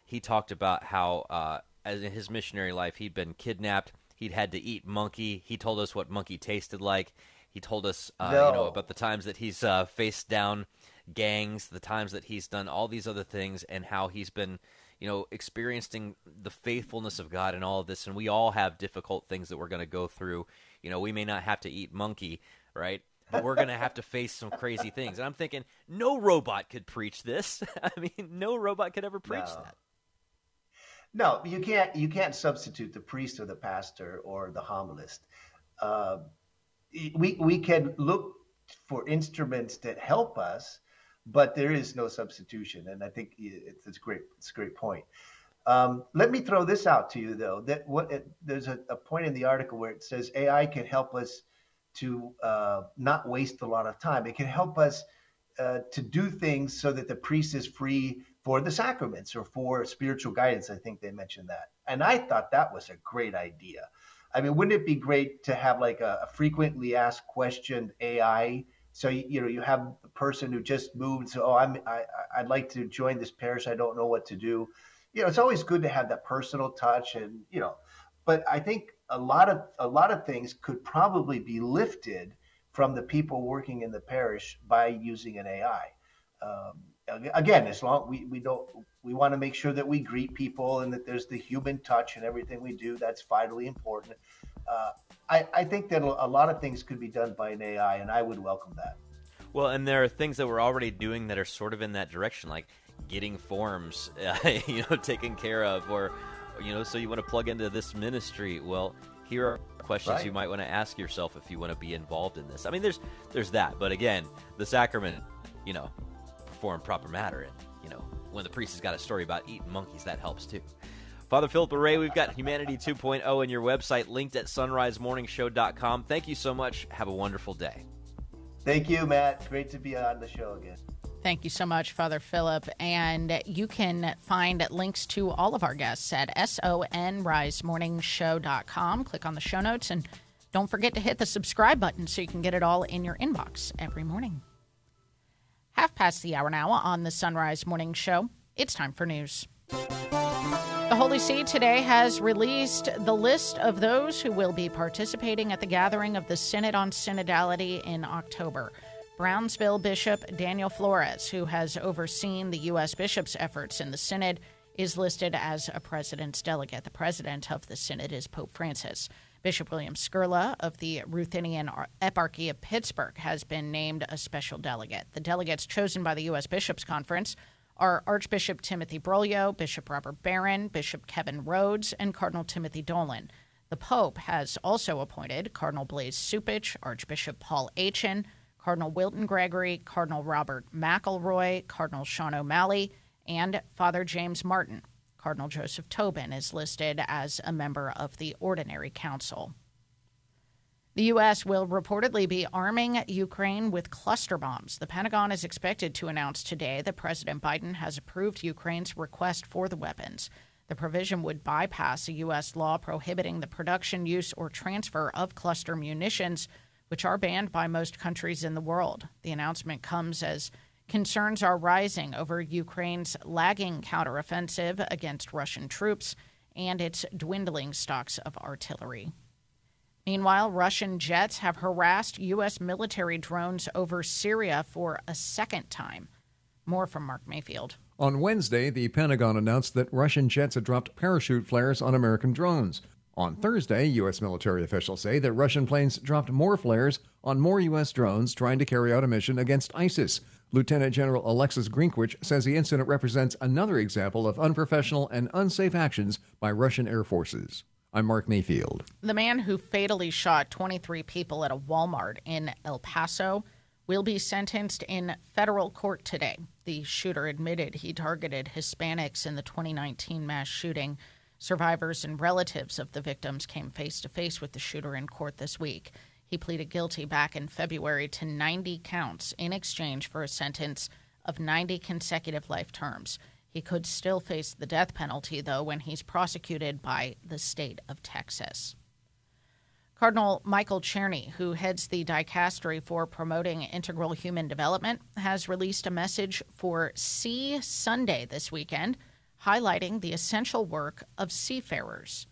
he talked about how, uh, as in his missionary life, he'd been kidnapped. He'd had to eat monkey. He told us what monkey tasted like. He told us, uh, you know, about the times that he's uh, faced down gangs, the times that he's done all these other things, and how he's been, you know, experiencing the faithfulness of God in all of this. And we all have difficult things that we're going to go through. You know, we may not have to eat monkey, right? But we're going to have to face some crazy things. And I'm thinking, no robot could preach this. I mean, no robot could ever preach No. that. No, you can't. You can't substitute the priest or the pastor or the homilist. Uh, we we can look for instruments that help us, but there is no substitution. And I think it's, it's great. It's a great point. Um, let me throw this out to you though. That what it, there's a, a point in the article where it says AI can help us to uh, not waste a lot of time. It can help us uh, to do things so that the priest is free for the sacraments or for spiritual guidance. I think they mentioned that. And I thought that was a great idea. I mean, wouldn't it be great to have like a, a frequently asked question AI? So you, know, you have the person who just moved. So, oh, I'm I, I'd like to join this parish. I don't know what to do. You know, it's always good to have that personal touch, and you know, but I think a lot of a lot of things could probably be lifted from the people working in the parish by using an AI. Um, again, as long we, we don't we want to make sure that we greet people and that there's the human touch in everything we do. That's vitally important. Uh, I, I think that a lot of things could be done by an AI, and I would welcome that. Well, and there are things that we're already doing that are sort of in that direction, like getting forms, uh, you know, taken care of, or you know, so you want to plug into this ministry. Well, here are questions Right. you might want to ask yourself if you want to be involved in this. I mean, there's there's that, but again, the sacrament, you know, perform proper matter, and you know, when the priest has got a story about eating monkeys, that helps too. Father Philip Larrey, we've got Humanity 2.0 on your website, linked at sonrisemorningshow.com. Thank you so much. Have a wonderful day. Thank you, Matt. Great to be on the show again. Thank you so much, Father Philip. And you can find links to all of our guests at sonrisemorningshow.com. Click on the show notes and don't forget to hit the subscribe button so you can get it all in your inbox every morning. Half past the hour now on the Son Rise Morning Show. It's time for news. The Holy See today has released the list of those who will be participating at the gathering of the Synod on Synodality in October. Brownsville Bishop Daniel Flores, who has overseen the U.S. bishops' efforts in the Synod, is listed as a president's delegate. The president of the Synod is Pope Francis. Bishop William Skurla of the Ruthenian Eparchy of Pittsburgh has been named a special delegate. The delegates chosen by the U.S. Bishops' Conference are Archbishop Timothy Broglio, Bishop Robert Barron, Bishop Kevin Rhoades, and Cardinal Timothy Dolan. The Pope has also appointed Cardinal Blase Cupich, Archbishop Paul Etienne, Cardinal Wilton Gregory, Cardinal Robert McElroy, Cardinal Sean O'Malley, and Father James Martin. Cardinal Joseph Tobin is listed as a member of the Ordinary Council. The U.S. will reportedly be arming Ukraine with cluster bombs. The Pentagon is expected to announce today that President Biden has approved Ukraine's request for the weapons. The provision would bypass a U.S. law prohibiting the production, use, or transfer of cluster munitions, which are banned by most countries in the world. The announcement comes as concerns are rising over Ukraine's lagging counteroffensive against Russian troops and its dwindling stocks of artillery. Meanwhile, Russian jets have harassed U.S. military drones over Syria for a second time. More from Mark Mayfield. On Wednesday, the Pentagon announced that Russian jets had dropped parachute flares on American drones. On Thursday, U.S. military officials say that Russian planes dropped more flares on more U.S. drones trying to carry out a mission against ISIS. Lieutenant General Alexus Grynkewich says the incident represents another example of unprofessional and unsafe actions by Russian air forces. I'm Mark Mayfield. The man who fatally shot 23 people at a Walmart in El Paso will be sentenced in federal court today. The shooter admitted he targeted Hispanics in the 2019 mass shooting. Survivors and relatives of the victims came face to face with the shooter in court this week. He pleaded guilty back in February to 90 counts in exchange for a sentence of 90 consecutive life terms. He could still face the death penalty, though, when he's prosecuted by the state of Texas. Cardinal Michael Czerny, who heads the dicastery for promoting integral human development, has released a message for Sea Sunday this weekend highlighting the essential work of seafarers.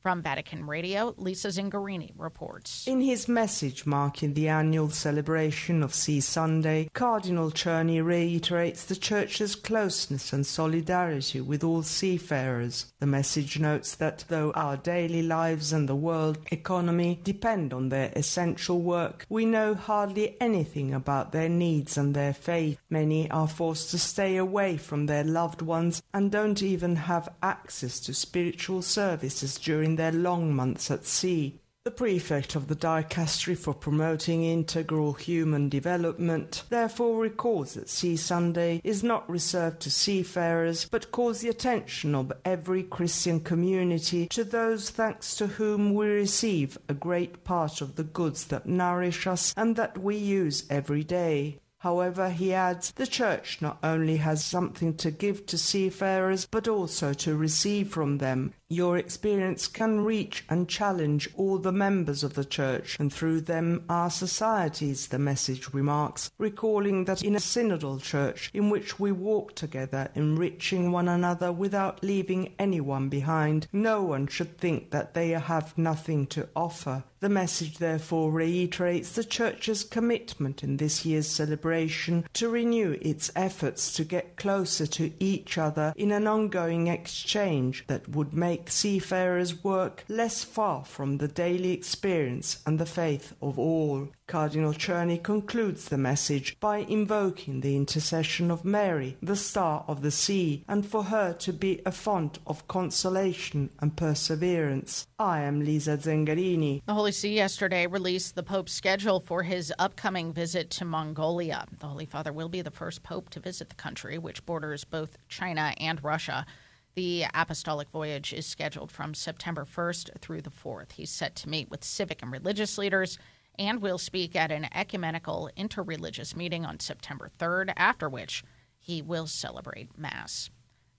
From Vatican Radio, Lisa Zengarini reports. In his message marking the annual celebration of Sea Sunday, Cardinal Czerny reiterates the Church's closeness and solidarity with all seafarers. The message notes that though our daily lives and the world economy depend on their essential work, we know hardly anything about their needs and their faith. Many are forced to stay away from their loved ones and don't even have access to spiritual services during their long months at sea. The prefect of the dicastery for promoting integral human development therefore records that Sea Sunday is not reserved to seafarers, but calls the attention of every Christian community to those thanks to whom we receive a great part of the goods that nourish us and that we use every day. However, he adds, the Church not only has something to give to seafarers, but also to receive from them. Your experience can reach and challenge all the members of the Church, and through them our societies, the message remarks, recalling that in a synodal church in which we walk together, enriching one another without leaving anyone behind, no one should think that they have nothing to offer. The message therefore reiterates the Church's commitment in this year's celebration to renew its efforts to get closer to each other in an ongoing exchange that would make seafarers' work less far from the daily experience and the faith of all. Cardinal Czerny concludes the message by invoking the intercession of Mary, the star of the sea, and for her to be a font of consolation and perseverance. I am Lisa Zengarini. The Holy See yesterday released the Pope's schedule for his upcoming visit to Mongolia. The Holy Father will be the first Pope to visit the country, which borders both China and Russia. The apostolic voyage is scheduled from September 1st through the 4th. He's set to meet with civic and religious leaders and will speak at an ecumenical interreligious meeting on September 3rd, after which he will celebrate Mass.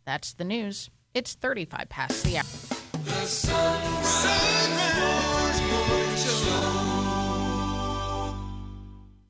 That's the news. It's 35 past the hour. The Son Rise Morning Show.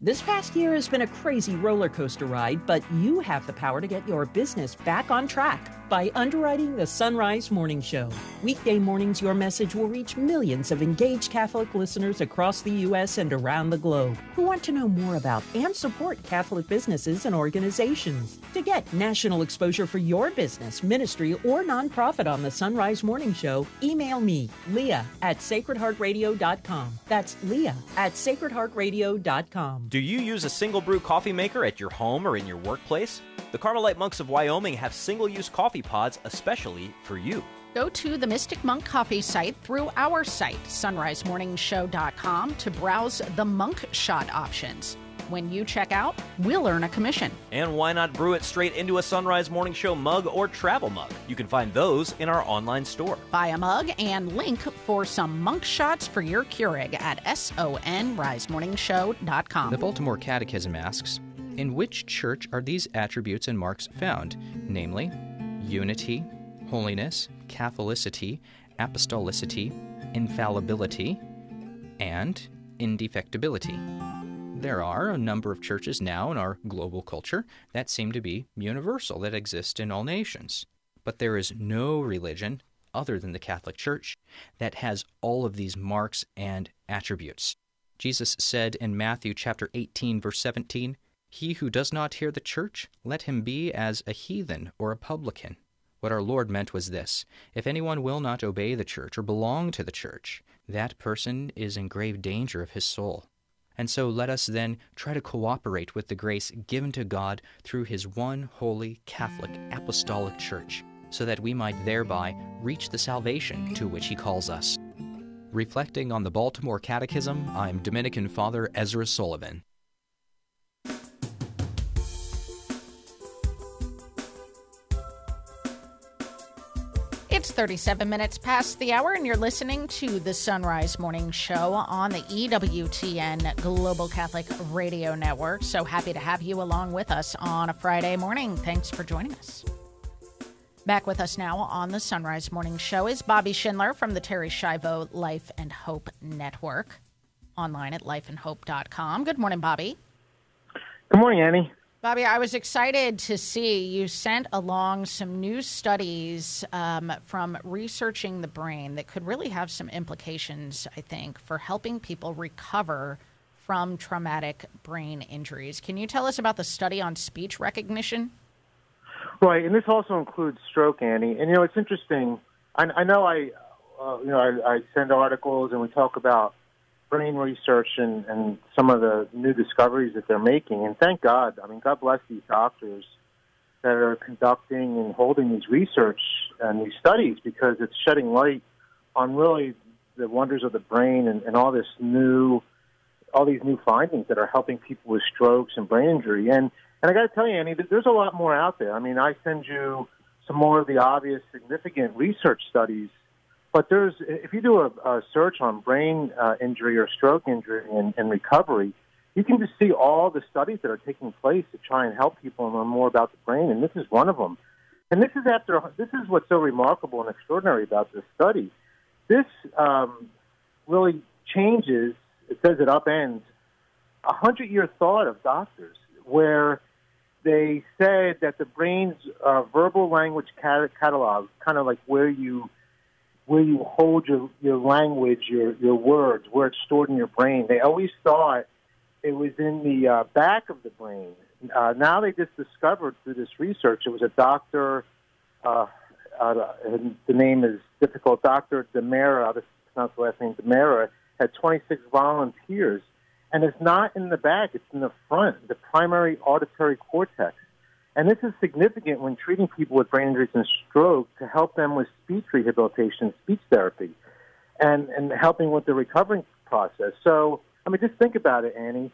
This past year has been a crazy roller coaster ride, but you have the power to get your business back on track by underwriting the Son Rise Morning Show. Weekday mornings, your message will reach millions of engaged Catholic listeners across the U.S. and around the globe who want to know more about and support Catholic businesses and organizations. To get national exposure for your business, ministry, or nonprofit on the Son Rise Morning Show, email me, Leah at sacredheartradio.com. That's Leah at sacredheartradio.com. Do you use a single brew coffee maker at your home or in your workplace? The Carmelite monks of Wyoming have single use coffee pods especially for you. Go to the Mystic Monk Coffee site through our site, sonrisemorningshow.com, to browse the monk shot options. When you check out, we'll earn a commission. And why not brew it straight into a Son Rise Morning Show mug or travel mug? You can find those in our online store. Buy a mug and link for some monk shots for your Keurig at sonrisemorningshow.com. The Baltimore Catechism asks In which church are these attributes and marks found? Namely, unity, holiness, Catholicity, apostolicity, infallibility, and indefectibility. There are a number of churches now in our global culture that seem to be universal, that exist in all nations. But there is no religion other than the Catholic Church that has all of these marks and attributes. Jesus said in Matthew chapter 18 verse 17, "He who does not hear the church, let him be as a heathen or a publican." What our Lord meant was this if anyone will not obey the church or belong to the church, that person is in grave danger of his soul. And so let us then try to cooperate with the grace given to God through his one holy Catholic Apostolic Church, so that we might thereby reach the salvation to which he calls us. Reflecting on the Baltimore Catechism, I'm Dominican Father Ezra Sullivan. It's 37 minutes past the hour, and you're listening to the Son Rise Morning Show on the EWTN Global Catholic Radio Network. So happy to have you along with us on a Friday morning. Thanks for joining us. Back with us now on the Son Rise Morning Show is Bobby Schindler from the Terri Schiavo Life and Hope Network, online at lifeandhope.com. Good morning, Bobby. Good morning, Annie. Bobby, I was excited to see you sent along some new studies um, from researching the brain that could really have some implications, I think, for helping people recover from traumatic brain injuries. Can you tell us about the study on speech recognition? Right, and this also includes stroke, Annie. And you know, it's interesting. I, I know I, uh, you know, I, I send articles and we talk about brain research and, and some of the new discoveries that they're making. And thank God, I mean, God bless these doctors that are conducting and holding these research and these studies because it's shedding light on really the wonders of the brain and, and all this new, all these new findings that are helping people with strokes and brain injury. And and I got to tell you, Annie, there's a lot more out there. I mean, I send you some more of the obvious, significant research studies but there's, if you do a, a search on brain uh, injury or stroke injury and, and recovery, you can just see all the studies that are taking place to try and help people learn more about the brain, and this is one of them. And this is after this is what's so remarkable and extraordinary about this study. This um, really changes. It says it upends a hundred-year thought of doctors, where they said that the brain's uh, verbal language catalog, kind of like where you where you hold your, your language, your, your words, where it's stored in your brain. They always thought it was in the uh, back of the brain. Uh, now they just discovered through this research, it was a doctor, uh, uh, the name is difficult, Dr. Demera, I'll just pronounce the last name, Demera, had 26 volunteers. And it's not in the back, it's in the front, the primary auditory cortex. And this is significant when treating people with brain injuries and stroke to help them with speech rehabilitation, speech therapy, and, and helping with the recovering process. So, I mean, just think about it, Annie.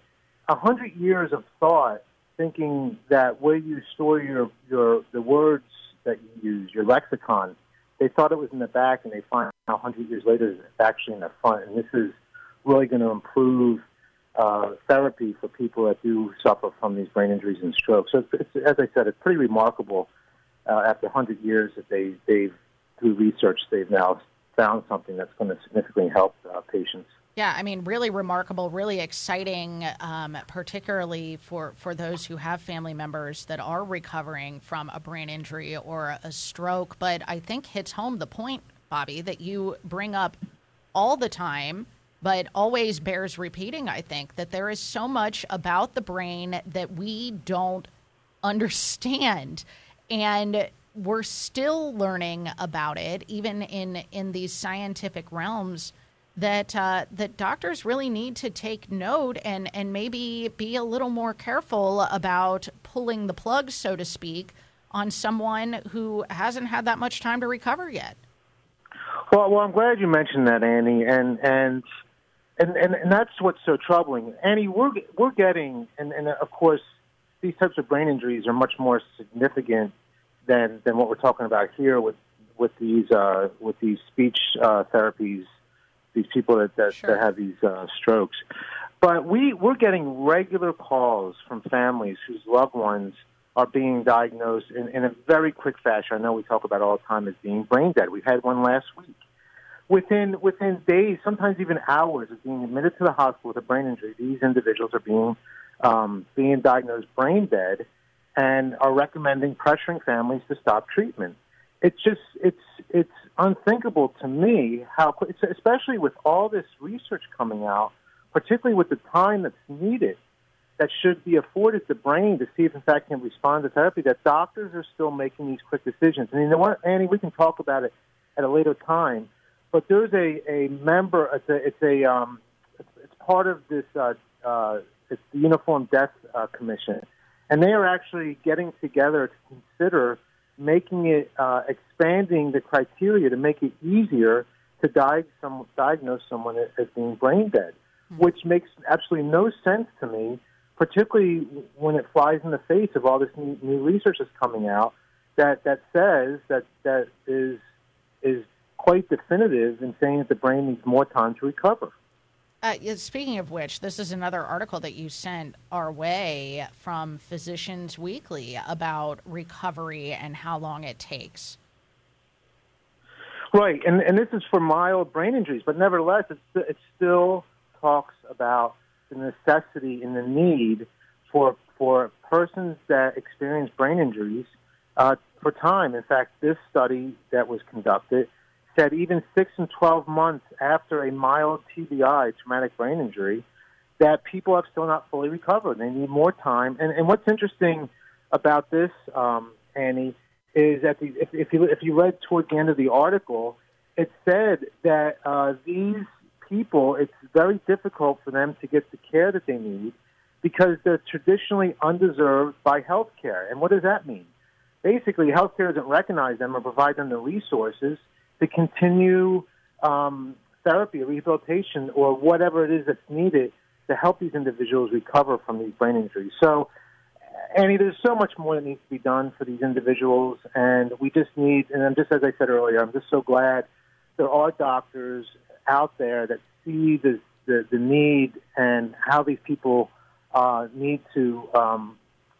A hundred years of thought thinking that where you store your, your the words that you use, your lexicon, they thought it was in the back, and they find out 100 years later it's actually in the front. And this is really going to improve uh, therapy for people that do suffer from these brain injuries and strokes. So, it's, it's, as I said, it's pretty remarkable. Uh, after 100 years, that they they've through research they've now found something that's going to significantly help uh, patients. Yeah, I mean, really remarkable, really exciting, um, particularly for, for those who have family members that are recovering from a brain injury or a stroke. But I think hits home the point, Bobby, that you bring up all the time but always bears repeating, I think, that there is so much about the brain that we don't understand. And we're still learning about it, even in, in these scientific realms. That uh, that doctors really need to take note and, and maybe be a little more careful about pulling the plug, so to speak, on someone who hasn't had that much time to recover yet. Well, well, I'm glad you mentioned that, Annie, and and and, and and that's what's so troubling. Annie, we're we're getting, and, and of course, these types of brain injuries are much more significant than than what we're talking about here with with these uh, with these speech uh, therapies, these people that that, sure. that have these uh, strokes. But we we're getting regular calls from families whose loved ones are being diagnosed in, in a very quick fashion. I know we talk about all the time as being brain dead. We had one last week within within days, sometimes even hours of being admitted to the hospital with a brain injury, these individuals are being um, being diagnosed brain dead and are recommending pressuring families to stop treatment. It's just it's it's unthinkable to me how, especially with all this research coming out, particularly with the time that's needed that should be afforded the brain to see if in fact can respond to therapy, that doctors are still making these quick decisions. Know what, Annie, we can talk about it at a later time. But there's a, a member, it's a, it's a um, it's, it's part of this, uh, uh, it's the Uniform Death uh, Commission. And they are actually getting together to consider making it, uh, expanding the criteria to make it easier to diag- some, diagnose someone as being brain dead, which makes absolutely no sense to me, particularly when it flies in the face of all this new, new research that's coming out that, that says that, that is, is quite definitive in saying that the brain needs more time to recover. Uh, speaking of which, this is another article that you sent our way from Physicians Weekly about recovery and how long it takes. Right, and and this is for mild brain injuries, but nevertheless, it's, it still talks about the necessity and the need for for persons that experience brain injuries uh, for time. In fact, this study that was conducted said even six and twelve months after a mild TBI, traumatic brain injury, that people have still not fully recovered. They need more time. And and what's interesting about this, um, Annie, is that the, if, if you if you read toward the end of the article, it said that uh, these people, it's very difficult for them to get the care that they need because they're traditionally undeserved by health care. And what does that mean? Basically, healthcare doesn't recognize them or provide them the resources to continue um, therapy, rehabilitation, or whatever it is that's needed to help these individuals recover from these brain injuries. So, Annie, there's so much more that needs to be done for these individuals, and we just need, and I'm just as I said earlier, I'm just so glad there are doctors out there that see the the, the need and how these people uh, need to, um,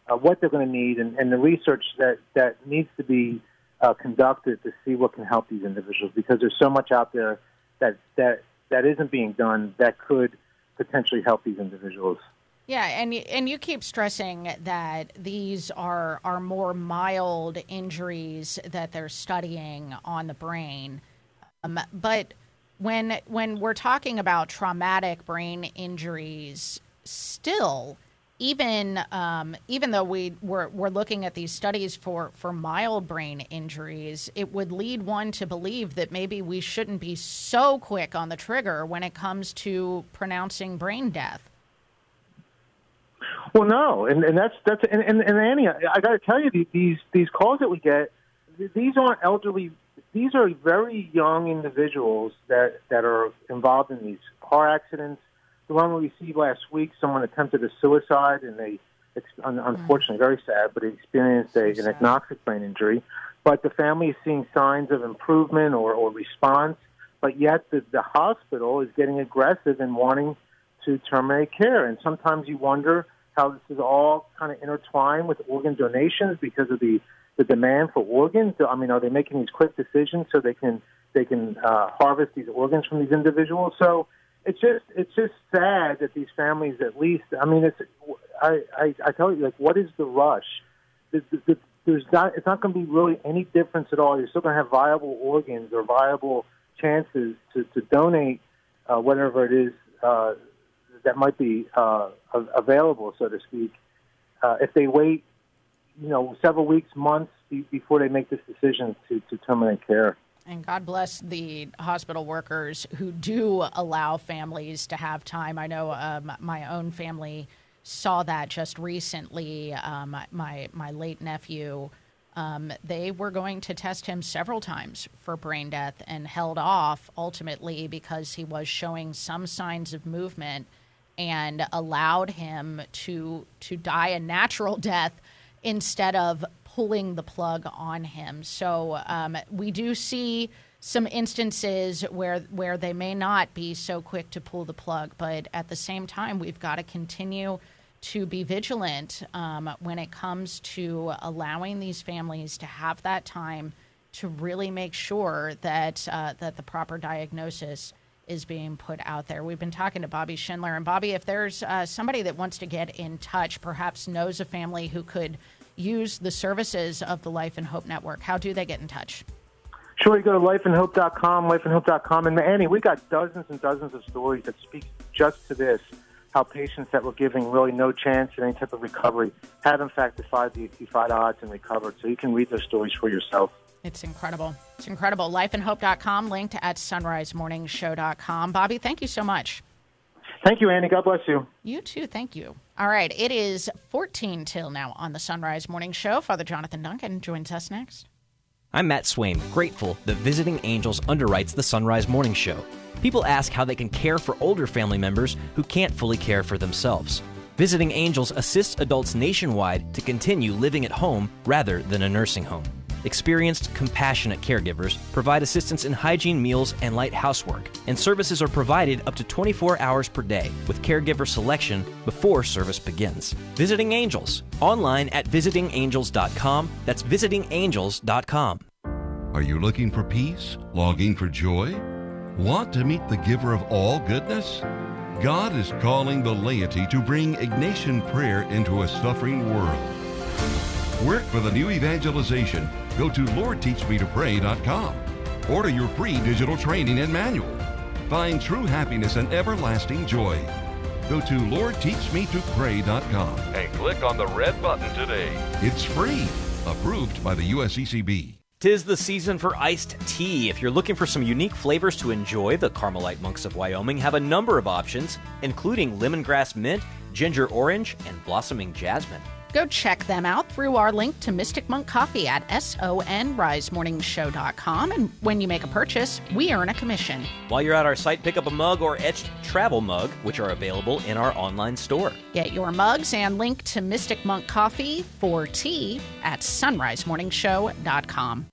uh, what they're going to need, and, and the research that that needs to be uh, conducted to see what can help these individuals, because there's so much out there that that that isn't being done that could potentially help these individuals. Yeah, and and you keep stressing that these are are more mild injuries that they're studying on the brain, um, but when when we're talking about traumatic brain injuries, still, even um, even though we we're, we're looking at these studies for for mild brain injuries, it would lead one to believe that maybe we shouldn't be so quick on the trigger when it comes to pronouncing brain death. Well, no, and, and that's that's and, and, and Annie, I, I got to tell you, these these calls that we get, these aren't elderly. These are very young individuals that that are involved in these car accidents. The one we received last week, someone attempted a suicide, and they, unfortunately very sad, but experienced a, an anoxic brain injury. But the family is seeing signs of improvement or, or response, but yet the, the hospital is getting aggressive in wanting to terminate care. And sometimes you wonder how this is all kind of intertwined with organ donations because of the the demand for organs. I mean, are they making these quick decisions so they can they can uh, harvest these organs from these individuals? So it's just it's just sad that these families, at least, I mean, it's I I, I tell you, like, what is the rush? The, the, the, there's not it's not going to be really any difference at all. You're still going to have viable organs or viable chances to to donate uh, whatever it is uh, that might be uh, available, so to speak. Uh, if they wait, you know, several weeks, months be- before they make this decision to, to terminate care. And God bless the hospital workers who do allow families to have time. I know um, my own family saw that just recently. Um, my my late nephew, um, they were going to test him several times for brain death and held off ultimately because he was showing some signs of movement and allowed him to to die a natural death instead of pulling the plug on him. So um, we do see some instances where where they may not be so quick to pull the plug, but at the same time, we've got to continue to be vigilant um, when it comes to allowing these families to have that time to really make sure that uh, that the proper diagnosis is being put out there. We've been talking to Bobby Schindler. And Bobby, if there's uh, somebody that wants to get in touch, perhaps knows a family who could use the services of the Life and Hope Network, how do they get in touch? Sure, you go to lifeandhope.com, lifeandhope.com. And Annie, we got dozens and dozens of stories that speak just to this. how patients that were giving really no chance at any type of recovery have, in fact, defied the defied odds and recovered. So you can read those stories for yourself. It's incredible. It's incredible. Lifeandhope.com, linked at sonrisemorningshow.com. Bobby, thank you so much. Thank you, Annie. God bless you. You too. Thank you. All right. It is 14 till now on the Son Rise Morning Show. Father Jonathan Duncan joins us next. I'm Matt Swaim, grateful that Visiting Angels underwrites the Son Rise Morning Show. People ask how they can care for older family members who can't fully care for themselves. Visiting Angels assists adults nationwide to continue living at home rather than a nursing home. Experienced, compassionate caregivers provide assistance in hygiene meals and light housework, and services are provided up to 24 hours per day with caregiver selection before service begins. Visiting Angels, online at visitingangels.com. That's visitingangels.com. Are you looking for peace? Longing for joy? Want to meet the giver of all goodness? God is calling the laity to bring Ignatian prayer into a suffering world. Work for the new evangelization. Go to LordTeachMeToPray.com. Order your free digital training and manual. Find true happiness and everlasting joy. Go to LordTeachMeToPray.com. And click on the red button today. It's free. Approved by the USCCB. Tis the season for iced tea. If you're looking for some unique flavors to enjoy, the Carmelite Monks of Wyoming have a number of options, including lemongrass mint, ginger orange, and blossoming jasmine. Go check them out through our link to Mystic Monk Coffee at sonrisemorningshow.com. And when you make a purchase, we earn a commission. While you're at our site, pick up a mug or etched travel mug, which are available in our online store. Get your mugs and link to Mystic Monk Coffee for tea at sonrisemorningshow.com.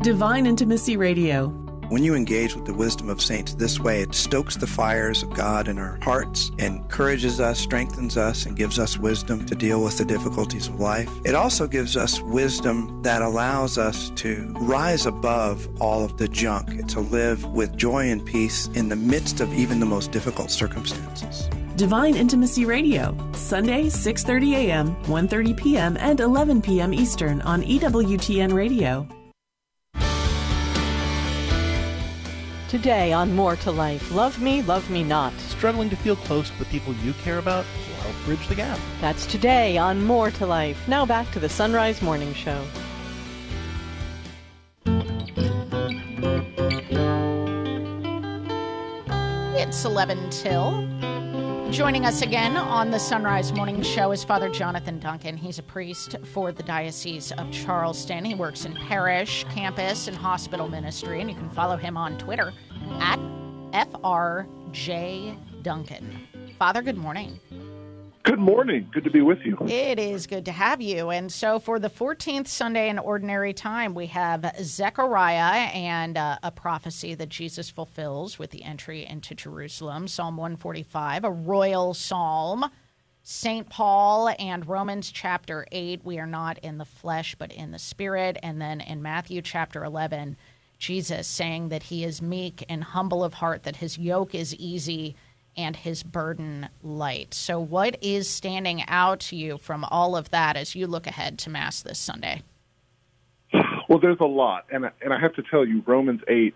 Divine Intimacy Radio. When you engage with the wisdom of saints this way, it stokes the fires of God in our hearts, encourages us, strengthens us, and gives us wisdom to deal with the difficulties of life. It also gives us wisdom that allows us to rise above all of the junk, to live with joy and peace in the midst of even the most difficult circumstances. Divine Intimacy Radio, Sunday 6:30 a.m., 1:30 p.m., and 11 p.m. Eastern on EWTN Radio. Today on More to Life, Love Me, Love Me Not. Struggling to feel close to the people you care about will help bridge the gap. That's today on More to Life. Now back to the Son Rise Morning Show. It's 11 till. Joining us again on the Son Rise Morning Show is Father Jonathan Duncan. He's a priest for the Diocese of Charleston. He works in parish, campus, and hospital ministry, and you can follow him on Twitter at FRJ Duncan. Father, good morning. Good morning. Good to be with you. It is good to have you. And so, for the 14th Sunday in Ordinary Time, we have Zechariah and uh, a prophecy that Jesus fulfills with the entry into Jerusalem, Psalm 145, a royal psalm, St. Paul, and Romans chapter 8, we are not in the flesh, but in the spirit. And then in Matthew chapter 11, Jesus saying that he is meek and humble of heart, that his yoke is easy and his burden light. So, what is standing out to you from all of that as you look ahead to Mass this Sunday? Well, there's a lot, and and I have to tell you, Romans eight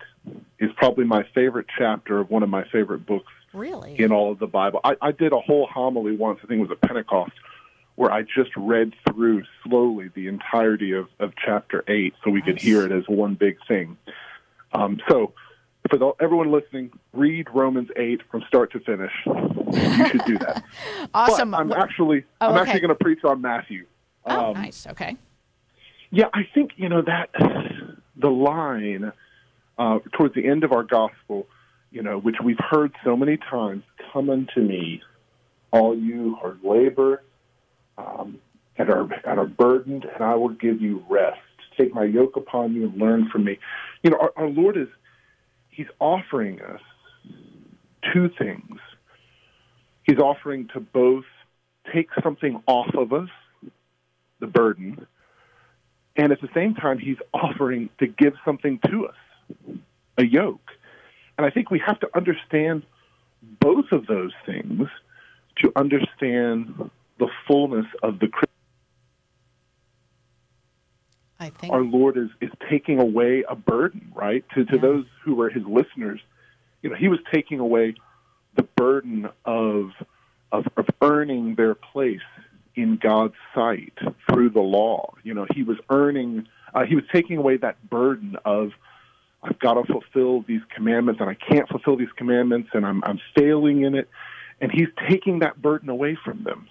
is probably my favorite chapter of one of my favorite books Really? in all of the Bible. I, I did a whole homily once. I think it was at Pentecost, where I just read through slowly the entirety of, of chapter eight, so we could hear it as one big thing. Um, so, for the, everyone listening, read Romans eight from start to finish. You should do that. Awesome. But I'm actually Oh, I'm okay. actually going to preach on Matthew. Oh, Um, nice. Okay. yeah, I think you know that the line uh, towards the end of our gospel, you know, which we've heard so many times, "Come unto me, all you who are labor um, and are and are burdened, and I will give you rest. Take my yoke upon you and learn from me." You know, our, our Lord is He's offering us two things. He's offering to both take something off of us, the burden, and at the same time, he's offering to give something to us, a yoke. And I think we have to understand both of those things to understand the fullness of the Christian. I think Our Lord is, is taking away a burden, right? To, to those who were his listeners, you know, he was taking away the burden of of, of earning their place in God's sight through the law. You know, he was earning, uh, he was taking away that burden of, I've got to fulfill these commandments and I can't fulfill these commandments and I'm, I'm failing in it. And he's taking that burden away from them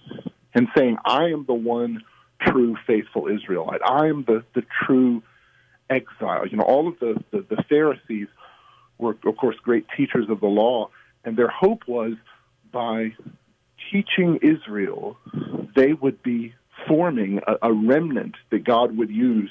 and saying, I am the one true faithful Israelite. I am the, the true exile. You know, all of the, the, the Pharisees were, of course, great teachers of the law, and their hope was by teaching Israel, they would be forming a, a remnant that God would use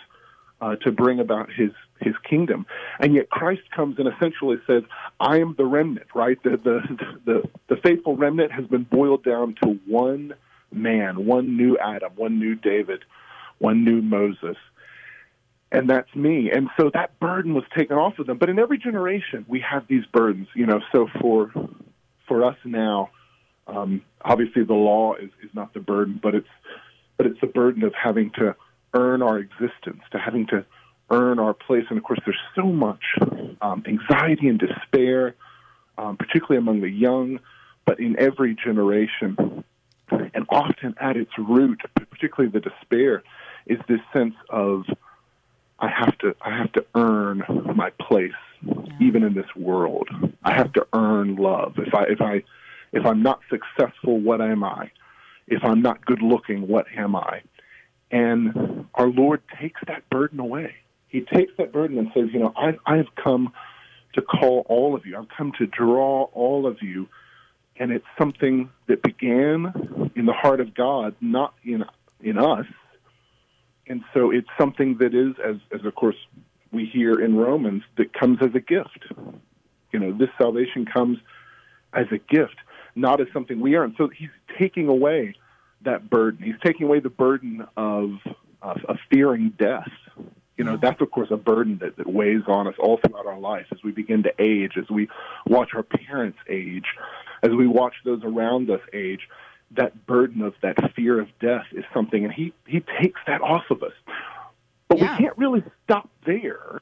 uh, to bring about his his kingdom. And yet Christ comes and essentially says, "I am the remnant." Right? The the the, the faithful remnant has been boiled down to one man, one new Adam, one new David, one new Moses. And that's me. And so that burden was taken off of them. But in every generation, we have these burdens, you know. So for for us now, um, obviously the law is, is not the burden, but it's but it's the burden of having to earn our existence, to having to earn our place. And of course, there's so much um, anxiety and despair, um, particularly among the young, but in every generation. And often at its root, particularly the despair, is this sense of I have to I have to earn my place even in this world. I have to earn love. If I if I if I'm not successful, what am I? If I'm not good looking, what am I? And our Lord takes that burden away. He takes that burden and says, you know, I I have come to call all of you. I've come to draw all of you and it's something that began in the heart of God, not in in us. And so it's something that is, as as of course we hear in Romans, that comes as a gift. You know, this salvation comes as a gift, not as something we earn. So he's taking away that burden. He's taking away the burden of of, of fearing death. You know, that's of course a burden that, that weighs on us all throughout our life as we begin to age, as we watch our parents age, as we watch those around us age. That burden of that fear of death is something, and he he takes that off of us. But Yeah. we can't really stop there.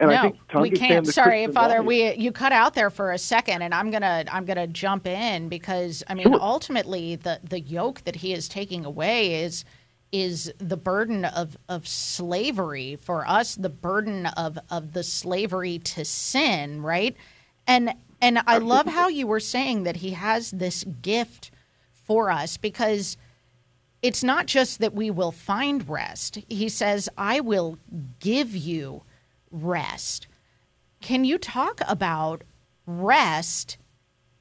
And no, I think we can't. Sorry, Christian Father. We you cut out there for a second, and I'm gonna I'm gonna jump in because I mean Sure. ultimately the the yoke that he is taking away is is the burden of of slavery for us, the burden of of the slavery to sin, right? And and I love how you were saying that he has this gift for us because it's not just that we will find rest. He says, I will give you rest. Can you talk about rest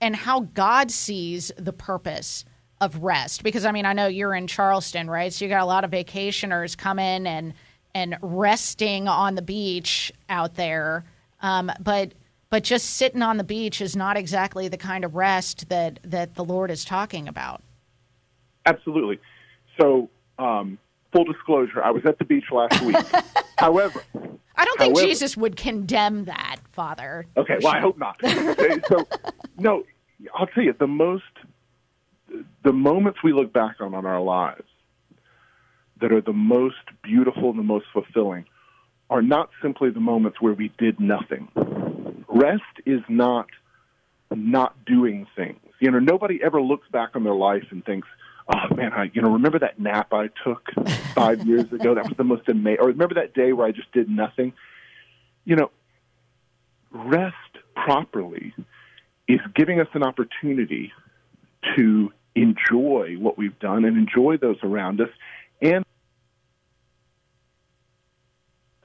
and how God sees the purpose of rest? Because I mean, I know you're in Charleston, right? So you got a lot of vacationers coming and and resting on the beach out there. Um, but but just sitting on the beach is not exactly the kind of rest that that the Lord is talking about. Absolutely. So, um, full disclosure, I was at the beach last week. However, I don't think However- Jesus would condemn that, Father. Okay, well, I hope not. So, no, I'll tell you, the most, the moments we look back on in our lives that are the most beautiful and the most fulfilling are not simply the moments where we did nothing. Rest is not not doing things. You know, nobody ever looks back on their life and thinks, "Oh man, I you know remember that nap I took five years ago? That was the most amazing." Or remember that day where I just did nothing? You know, rest properly is giving us an opportunity to enjoy what we've done and enjoy those around us. And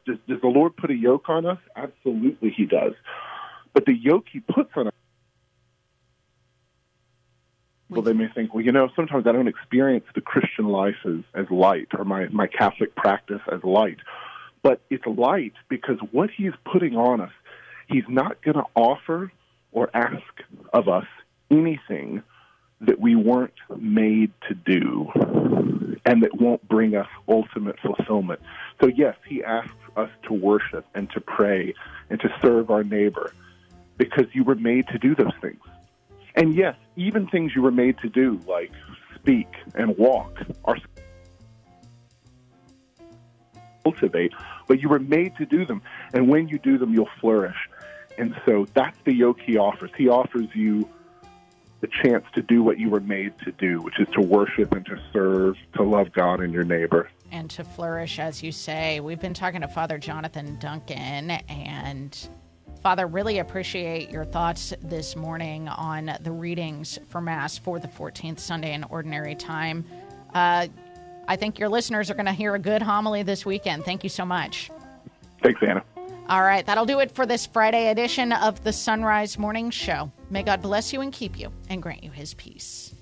does, does the Lord put a yoke on us? Absolutely, He does. But the yoke He puts on us, well, they may think, well, you know, sometimes I don't experience the Christian life as, as light or my, my Catholic practice as light. But it's light because what He's putting on us, He's not going to offer or ask of us anything that we weren't made to do and that won't bring us ultimate fulfillment. So, yes, he asks us to worship and to pray and to serve our neighbor because you were made to do those things. And yes, even things you were made to do, like speak and walk, are cultivate, but you were made to do them. And when you do them, you'll flourish. And so that's the yoke he offers. He offers you the chance to do what you were made to do, which is to worship and to serve, to love God and your neighbor. And to flourish, as you say. We've been talking to Father Jonathan Duncan, and Father, really appreciate your thoughts this morning on the readings for Mass for the 14th Sunday in Ordinary Time. Uh, I think your listeners are going to hear a good homily this weekend. Thank you so much. Thanks, Anna. All right, that'll do it for this Friday edition of the Son Rise Morning Show. May God bless you and keep you and grant you his peace.